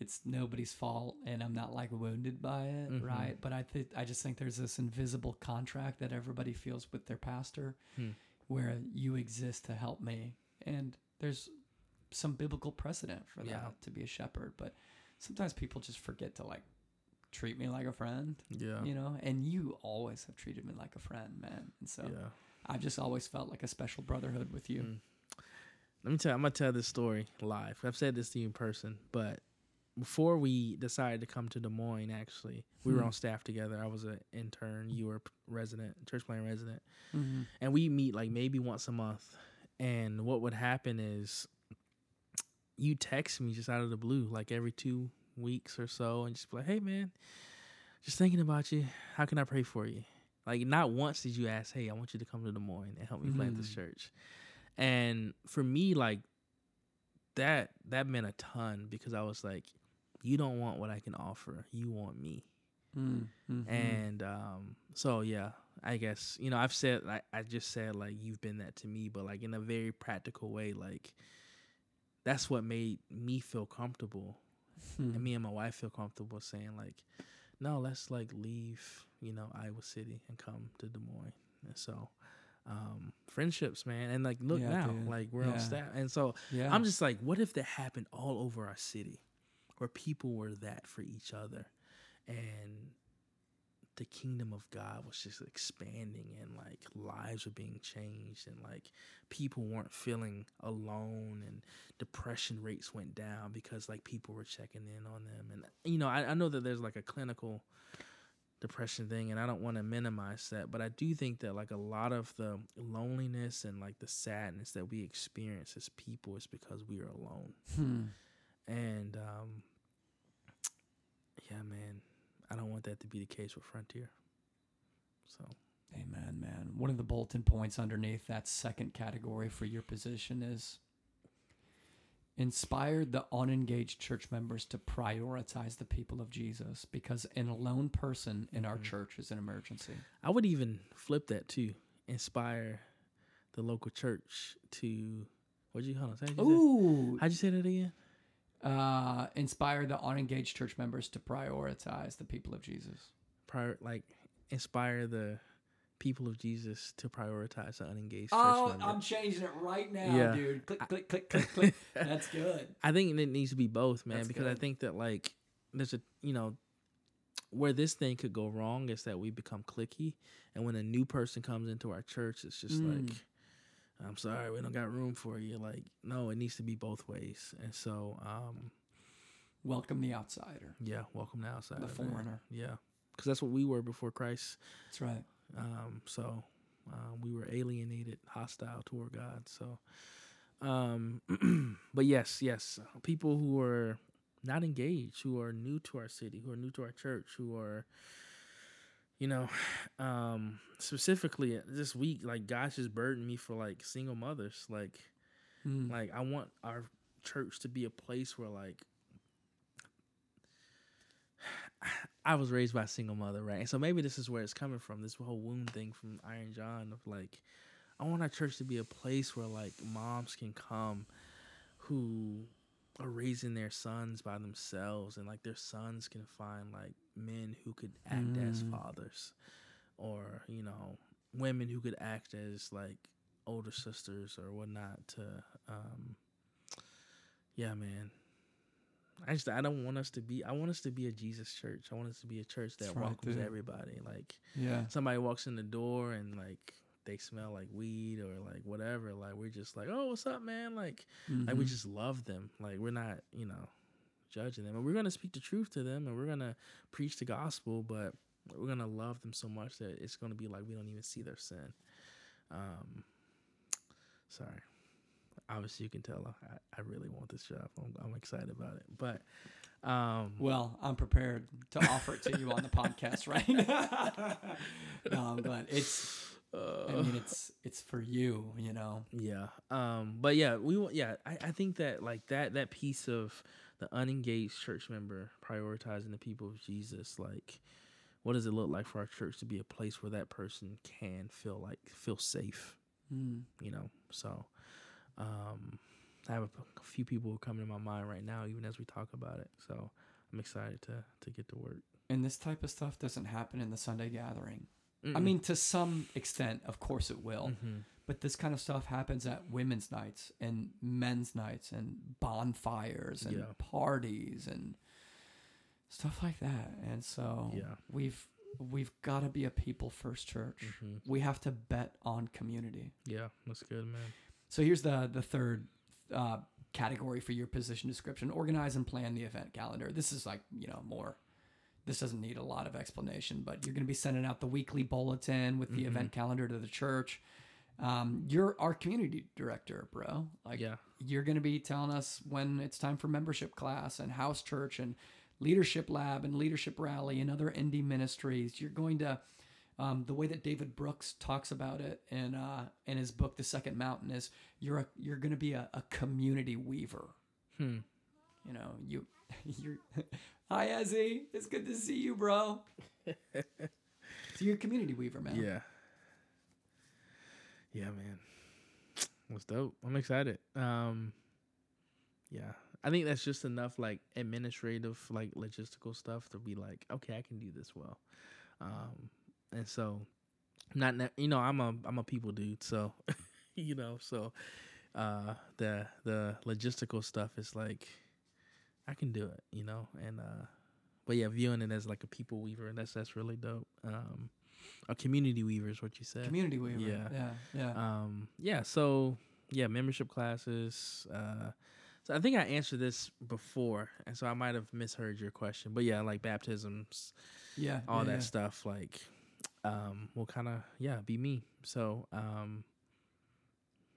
it's nobody's fault and I'm not like wounded by it, Mhm. right? But I think I just think there's this invisible contract that everybody feels with their pastor Hmm. where you exist to help me. And there's some biblical precedent for that Yeah. to be a shepherd, but sometimes people just forget to like treat me like a friend, Yeah, you know? And you always have treated me like a friend, man. And so yeah. I've just always felt like a special brotherhood with you. Mm. Let me tell. you, I'm gonna tell this story live. I've said this to you in person, but before we decided to come to Des Moines, actually, we were Hmm. on staff together. I was an intern. You were resident, church plan resident. Mm-hmm. and we meet like maybe once a month. And what would happen is you text me just out of the blue, like every two weeks or so, and just be like, "Hey, man, just thinking about you. How can I pray for you?" Like not once did you ask, "Hey, I want you to come to Des Moines and help me plant this Mhm. church." And for me, like that that meant a ton because I was like, "You don't want what I can offer. You want me." Mm-hmm. And um, so yeah, I guess you know I've said I, I just said like you've been that to me, but like in a very practical way, like that's what made me feel comfortable, Hmm. and me and my wife feel comfortable saying like, no, let's like leave you know Iowa City and come to Des Moines. And so um, friendships, man, and like look Yeah, now, dude. like we're Yeah. on staff, and so yeah. I'm just like, what if that happened all over our city, where people were that for each other, and the kingdom of God was just expanding, and like lives were being changed, and like people weren't feeling alone, and depression rates went down because like people were checking in on them, and you know, I, I know that there's like a clinical depression thing and I don't want to minimize that but I do think that like a lot of the loneliness and like the sadness that we experience as people is because we are alone. Hmm. and um yeah man I don't want that to be the case with Frontier so Amen, man. One of the bulletin points underneath that second category for your position is inspired the unengaged church members to prioritize the people of Jesus because an alone person in our Mhm. church is an emergency. I would even flip that too inspire the local church to what'd you hold on, say- how'd you say, Ooh. how'd you say that again Uh, inspire the unengaged church members to prioritize the people of Jesus. prior like inspire the people of Jesus to prioritize the unengaged Oh. I'm changing it right now, Yeah. dude. Click, click, click, click, click. That's good. I think it needs to be both, man, That's because I think that like there's a you know where this thing could go wrong is that we become cliquey, and when a new person comes into our church, it's just Mm. like, I'm sorry, we don't got room for you. Like, no, it needs to be both ways, and so um, Welcome the outsider, yeah, welcome to outside, the foreigner. yeah, because that's what we were before Christ. That's right. Um, so uh, we were alienated, hostile toward God. So, um, but yes, yes, people who are not engaged, who are new to our city, who are new to our church, who are, you know, um, specifically this week, like God's just burdened me for like single mothers. Like, Mm. like I want our church to be a place where like I was raised by a single mother, right? And so maybe this is where it's coming from, this whole wound thing from Iron John of like I want our church to be a place where like moms can come who are raising their sons by themselves and like their sons can find like men who could act as Mm. fathers or you know women who could act as like older sisters or whatnot to um yeah man i just i don't want us to be i want us to be a jesus church i want us to be a church that That's right, welcomes dude. everybody like Yeah. somebody walks in the door and like they smell like weed or like whatever like we're just like oh what's up man like like we Mhm. just love them like we're not you know judging them and we're gonna speak the truth to them and we're gonna preach the gospel but we're gonna love them so much that it's gonna be like we don't even see their sin um sorry obviously you can tell i, I really want this job I'm, I'm excited about it but um Well, I'm prepared to offer it to you on the podcast right now. no, I'm glad. It's I uh, mean it's it's for you, you know. Yeah. Um. But yeah, we want. Yeah, I, I think that like that that piece of the unengaged church member prioritizing the people of Jesus, like, what does it look like for our church to be a place where that person can feel like feel safe? Mm. You know. So, um, I have a few people coming to my mind right now, even as we talk about it. So I'm excited to to get to work. And this type of stuff doesn't happen in the Sunday gathering. I Mm-mm. mean, to some extent, of course it will. Mhm. But this kind of stuff happens at women's nights and men's nights and bonfires and Yeah. parties and stuff like that. And so Yeah. we've we've got to be a people first church. Mhm. We have to bet on community. Yeah, that's good, man. So here's the the third uh, category for your position description: organize and plan the event calendar. This is like you know more. This doesn't need a lot of explanation, but you're going to be sending out the weekly bulletin with the Mhm. event calendar to the church. Um, you're our community director, bro. Like yeah. you're going to be telling us when it's time for membership class and house church and leadership lab and leadership rally and other indie ministries. You're going to um, the way that David Brooks talks about it in uh, in his book, The Second Mountain, is you're a, you're going to be a, a community weaver. Hmm. You know, you you're hi Ezzy, it's good to see you, bro. so you're a community weaver, man. Yeah. Yeah, man. That's dope. I'm excited. Um yeah. I think that's just enough like administrative like logistical stuff to be like, okay, I can do this well. Um and so not ne- you know, I'm a I'm a people dude, so you know, so uh the the logistical stuff is like I can do it, you know, and uh but yeah, viewing it as like a people weaver, that's that's really dope. Um a community weaver is what you said. Community weaver. Yeah. Yeah. Yeah. Um, yeah. So yeah, membership classes. Uh, so I think I answered this before, and so I might have misheard your question. But yeah, like baptisms, yeah. all yeah, that yeah. stuff. Like, um, will kind of yeah be me. So um,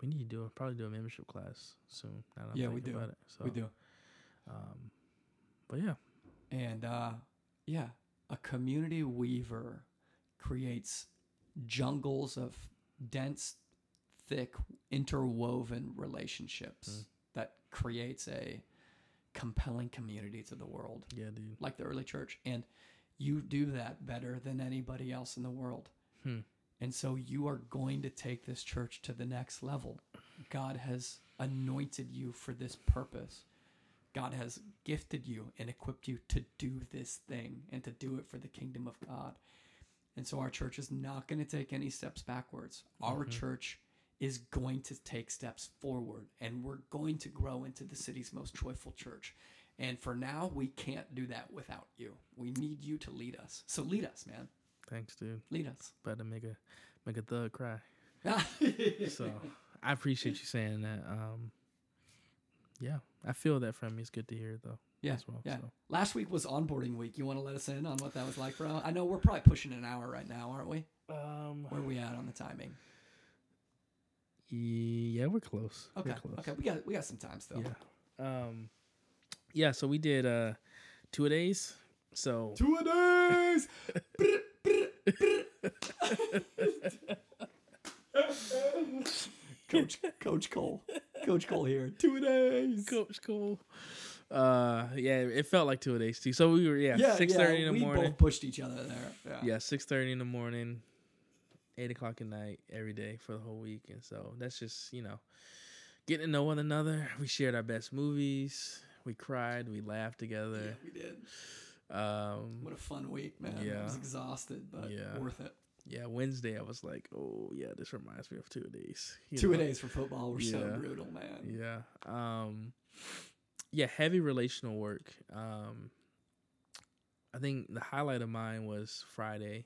we need to do a, probably do a membership class soon. Now that I'm Yeah, we do. About it. So, We do. Um, but yeah, And uh, yeah, a community weaver creates jungles of dense, thick, interwoven relationships Mm. that creates a compelling community to the world, yeah, dude. like the early church. And you do that better than anybody else in the world. Hmm. And so you are going to take this church to the next level. God has anointed you for this purpose. God has gifted you and equipped you to do this thing and to do it for the kingdom of God. And so our church is not going to take any steps backwards. Our Mhm. church is going to take steps forward and we're going to grow into the city's most joyful church. And for now, we can't do that without you. We need you to lead us. So lead us, man. Thanks, dude. Lead us. Better make a make a thug cry. So I appreciate you saying that. Um, yeah, I feel that from you. It's good to hear though. Yeah, well. yeah. So. Last week was onboarding week. You want to let us in on what that was like, bro? I know we're probably pushing an hour right now, aren't we? Um, Where are we at on the timing? yeah, we're close. Okay, We're close. okay, we got we got some time still. Yeah. Um, yeah, so we did uh two a days. So Two a days. Coach Coach Cole. Coach Cole here. Two days. Coach Cole. Uh, yeah, it felt like two a days too. So we were yeah, Yeah, six thirty yeah, in the we morning. both pushed each other there. Yeah. Yeah, six thirty in the morning, eight o'clock at night every day for the whole week, and so that's just you know getting to know one another. We shared our best movies. We cried. We laughed together. Yeah, we did. Um, What a fun week, man. I Yeah. was exhausted, but Yeah. worth it. Yeah, Wednesday I was like, oh yeah, this reminds me of two days. you Two know? days for football were so brutal, man. Yeah. Um yeah, heavy relational work. Um I think the highlight of mine was Friday,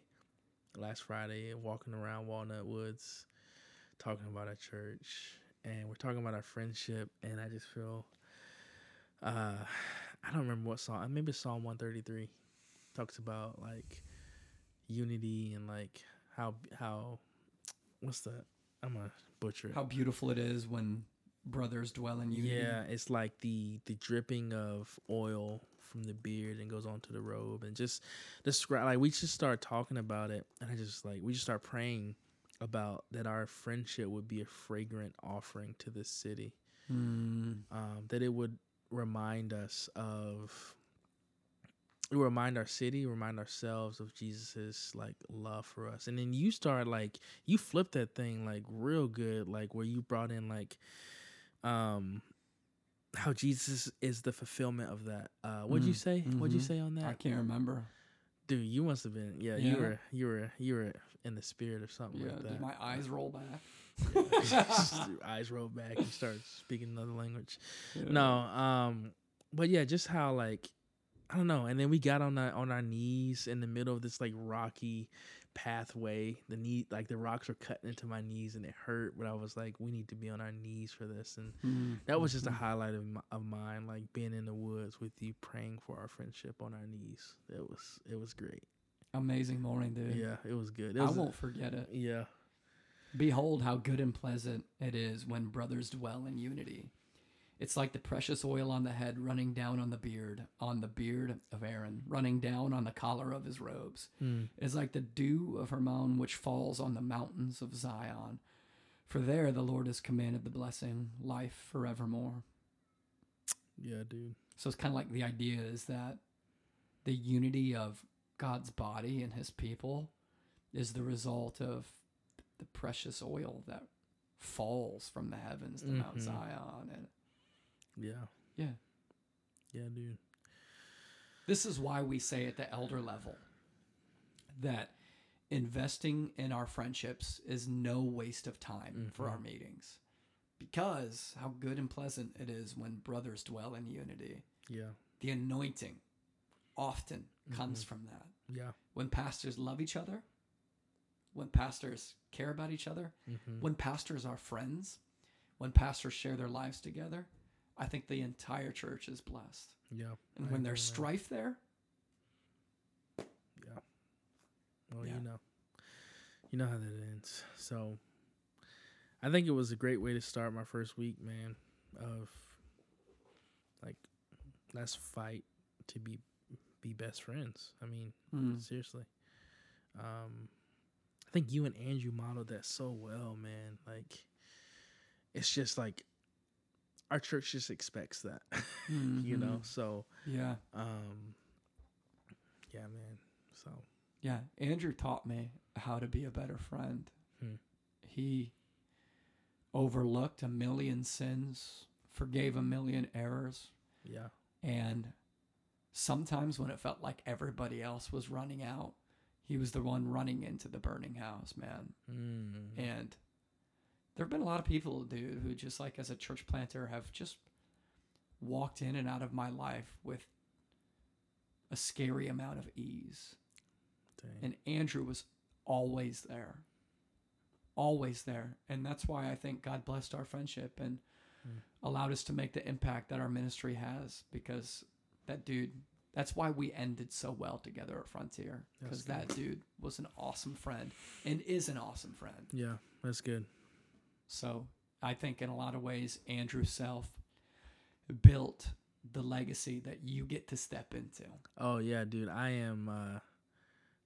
last Friday, walking around Walnut Woods, talking about our church, and we're talking about our friendship, and I just feel uh I don't remember what song maybe Psalm one thirty three talks about like unity and like how how what's that? I'm gonna butcher it. How beautiful it is when brothers dwell in unity. Yeah, it's like the the dripping of oil from the beard and goes onto the robe and just describe like we just start talking about it and I just like we just start praying about that our friendship would be a fragrant offering to this city. Mm, Um, that it would remind us of would remind our city, remind ourselves of Jesus's like love for us. And then you start like you flip that thing like real good, like where you brought in like um how Jesus is the fulfillment of that. Uh what'd you Mm, say? What'd you mhm. say on that? I can't remember. Dude, you must have been yeah, Yeah. you were you were you were in the spirit or something Yeah, like did that. my eyes roll back? Your eyes roll back and start speaking another language. No, um, but yeah, just how like I don't know. And then we got on our on our knees in the middle of this like rocky pathway. The knee like the rocks were cutting into my knees and it hurt. But I was like, we need to be on our knees for this. And Mm, that was just a mhm. highlight of my, of mine, like being in the woods with you, praying for our friendship on our knees. It was it was great. amazing morning, dude. Yeah, it was good. It I won't forget it. Yeah, Behold, how good and pleasant it is when brothers dwell in unity. It's like the precious oil on the head running down on the beard, on the beard of Aaron, running down on the collar of his robes. Mm, It is like the dew of Hermon which falls on the mountains of Zion. For there the Lord has commanded the blessing, life forevermore. yeah, dude. So it's kind of like the idea is that the unity of God's body and his people is the result of the precious oil that falls from the heavens to Mount Mhm. Zion. And Yeah, yeah, yeah, dude. this is why we say at the elder level that investing in our friendships is no waste of time for our meetings. Because how good and pleasant it is when brothers dwell in unity. Yeah, The anointing often comes from that. yeah. when pastors love each other, when pastors care about each other, hmm when pastors are friends, when pastors share their lives together, I think the entire church is blessed. Yeah. And I when there's that. strife there, Yeah. Well, Yeah. you know, you know how that ends. So, I think it was a great way to start my first week, man. Of like, let's fight to be be best friends. I mean, Mm. seriously. Um, I think you and Andrew modeled that so well, man. Like, it's just like our church just expects that, you know. Mhm. So, yeah, um, yeah, man. So. yeah. Andrew taught me how to be a better friend. Hmm. He overlooked a million sins, forgave a million errors, Yeah. And sometimes when it felt like everybody else was running out, he was the one running into the burning house, man. Mm. And there have been a lot of people, dude, who just like as a church planter have just walked in and out of my life with a scary amount of ease. Dang. And Andrew was always there. Always there. And that's why I think God blessed our friendship and Hmm. allowed us to make the impact that our ministry has because that dude, that's why we ended so well together at Frontier because that dude was an awesome friend and is an awesome friend. yeah, that's good. So I think in a lot of ways, Andrew Self built the legacy that you get to step into. Oh yeah, dude. I am uh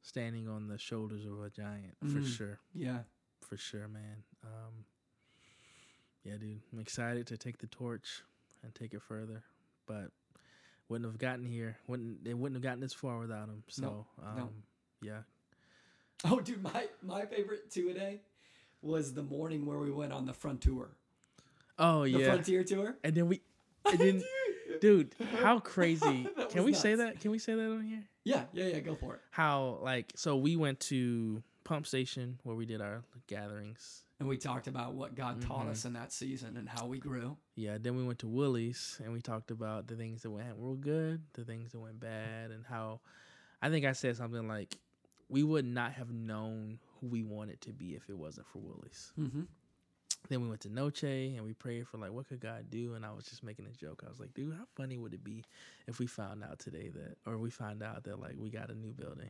standing on the shoulders of a giant for Mm. sure. Yeah. For sure, man. Um Yeah, dude. I'm excited to take the torch and take it further. But wouldn't have gotten here. Wouldn't it wouldn't have gotten this far without him. So um no. yeah. Oh, dude, my my favorite two a day was the morning where we went on the front tour, Oh the yeah. frontier tour. And then we and then dude, how crazy. Can we say that? Can we say that on here? Yeah, yeah, yeah. Go for it. How like so we went to Pump Station where we did our gatherings. And we talked about what God taught Mhm. us in that season and how we grew. Yeah, then we went to Woolies and we talked about the things that went real good, the things that went bad, and how I think I said something like we would not have known who we wanted to be if it wasn't for Willie's. Mm-hmm. Then we went to Noche and we prayed for like what could God do, and I was just making a joke. I was like, dude, how funny would it be if we found out today that, or we found out that like we got a new building,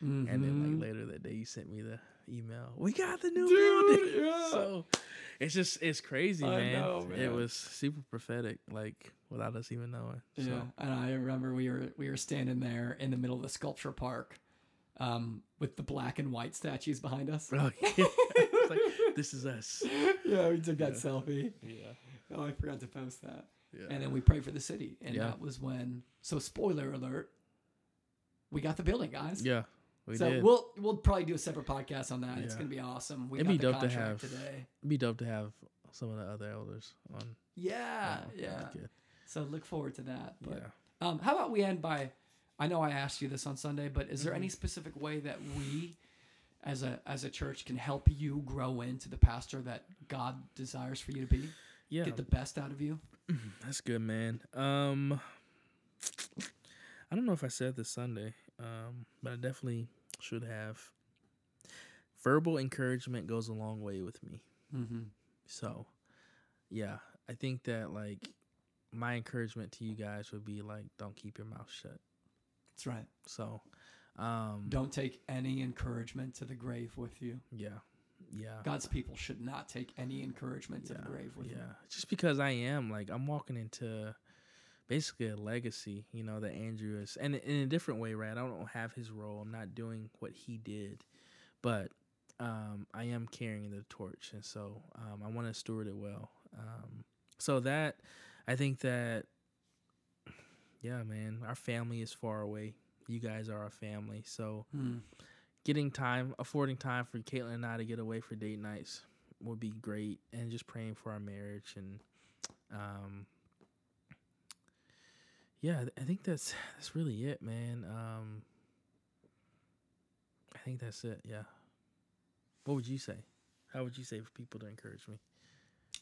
and then Mm-hmm. like later that day you sent me the email, we got the new Dude, building. yeah. So it's just it's crazy, man. know, It was super prophetic, like without us even knowing. So, Yeah, and I remember we were we were standing there in the middle of the sculpture park, um, with the black and white statues behind us. Oh, yeah. It's like, this is us. yeah, we took that Yeah. selfie. Yeah. Oh, I forgot to post that. Yeah. And then we prayed for the city, and Yeah. that was when. So, spoiler alert, we got the building, guys. yeah. We so did. we'll we'll probably do a separate podcast on that. It's gonna be awesome. We It'd got be the dope to have- today. It'd be dope to have some of the other elders on. Yeah, uh, yeah. So look forward to that. But yeah. Um, how about we end by? I know I asked you this on Sunday, but is there Mm-hmm. any specific way that we, as a as a church, can help you grow into the pastor that God desires for you to be? Yeah. Get the best out of you. That's good, man. Um, I don't know if I said this Sunday, um, but I definitely should have. Verbal encouragement goes a long way with me. Mm-hmm. So, yeah, I think that like my encouragement to you guys would be like, don't keep your mouth shut. That's right. So, um, Don't take any encouragement to the grave with you. yeah, yeah, God's people should not take any encouragement to yeah, the grave with yeah. them. Just because I am like I'm walking into basically a legacy, you know, that Andrew is, and in a different way, right? I don't have his role. I'm not doing what he did, but um, I am carrying the torch, and so um, I want to steward it well. Um, so that I think that, yeah, man, our family is far away. You guys are our family, so Hmm. getting time, affording time for Caitlin and I to get away for date nights would be great, and just praying for our marriage and, um, yeah, I think that's that's really it, man. Um, I think that's it. Yeah. What would you say? How would you say for people to encourage me?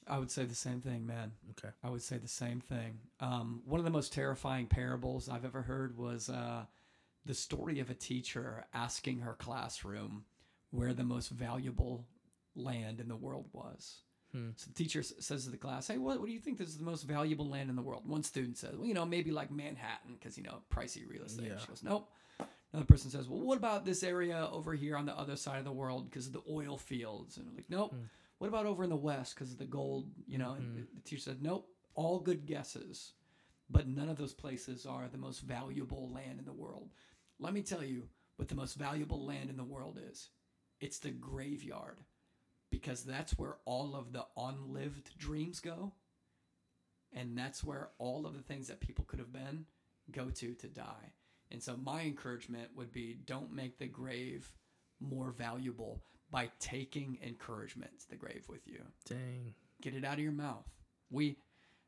I would say the same thing, man. Okay. I would say the same thing. Um, one of the most terrifying parables I've ever heard was uh, the story of a teacher asking her classroom where the most valuable land in the world was. Hmm. So the teacher s- says to the class, "Hey, what, what do you think is the most valuable land in the world?" One student says, "Well, you know, maybe like Manhattan, because you know, pricey real estate." Yeah. She goes, "Nope." Another person says, "Well, what about this area over here on the other side of the world because of the oil fields?" And I'm like, "Nope." Hmm. What about over in the west because of the gold? You know, and the, the teacher said, "Nope." All good guesses, but none of those places are the most valuable land in the world. Let me tell you what the most valuable land in the world is. It's the graveyard because that's where all of the unlived dreams go. And that's where all of the things that people could have been go to to die. And so my encouragement would be don't make the grave more valuable by taking encouragement to the grave with you. Dang. Get it out of your mouth. We,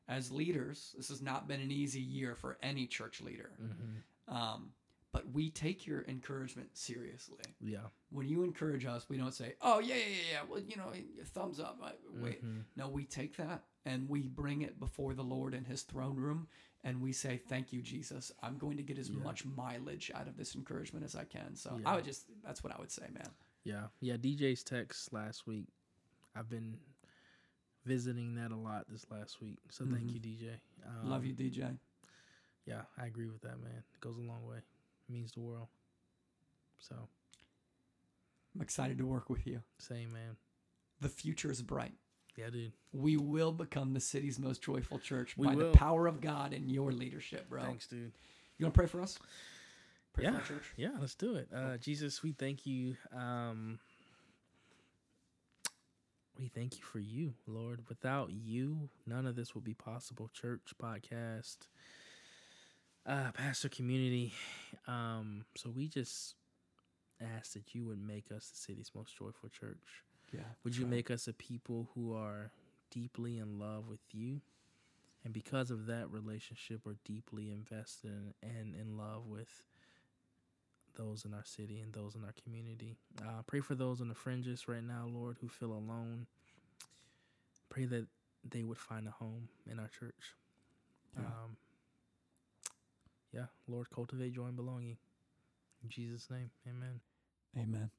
as leaders, this has not been an easy year for any church leader. hmm Um, but we take your encouragement seriously Yeah. when you encourage us, we don't say, "Oh yeah, yeah, yeah, yeah." Well, you know, thumbs up. I- Wait, Mhm. no, we take that and we bring it before the Lord in His throne room, and we say, "Thank you, Jesus. I'm going to get as Yeah. much mileage out of this encouragement as I can." So Yeah. I would just, that's what I would say, man. Yeah. Yeah. DJ's text last week. I've been visiting that a lot this last week. So thank Mhm. you, DJ. Um, Love you, DJ. Yeah, I agree with that, man. It goes a long way. It means the world. So, I'm excited to work with you. same, man. The future is bright. Yeah, dude. We will become the city's most joyful church We by will. the power of God and your leadership, bro. Thanks, dude. You want to pray for us? Yeah. church. Yeah, let's do it. Uh, Jesus, we thank you. Um, we thank you for you, Lord. Without you, none of this would be possible. Church, podcast, uh, pastor community. Um, so we just ask that you would make us the city's most joyful church. Yeah. Would you try. make us a people who are deeply in love with you? And because of that relationship, are deeply invested in, and in love with those in our city and those in our community. Uh, pray for those on the fringes right now, Lord, who feel alone. Pray that they would find a home in our church. Yeah. Um, yeah, Lord, cultivate joy and belonging. In Jesus' name, amen. Amen.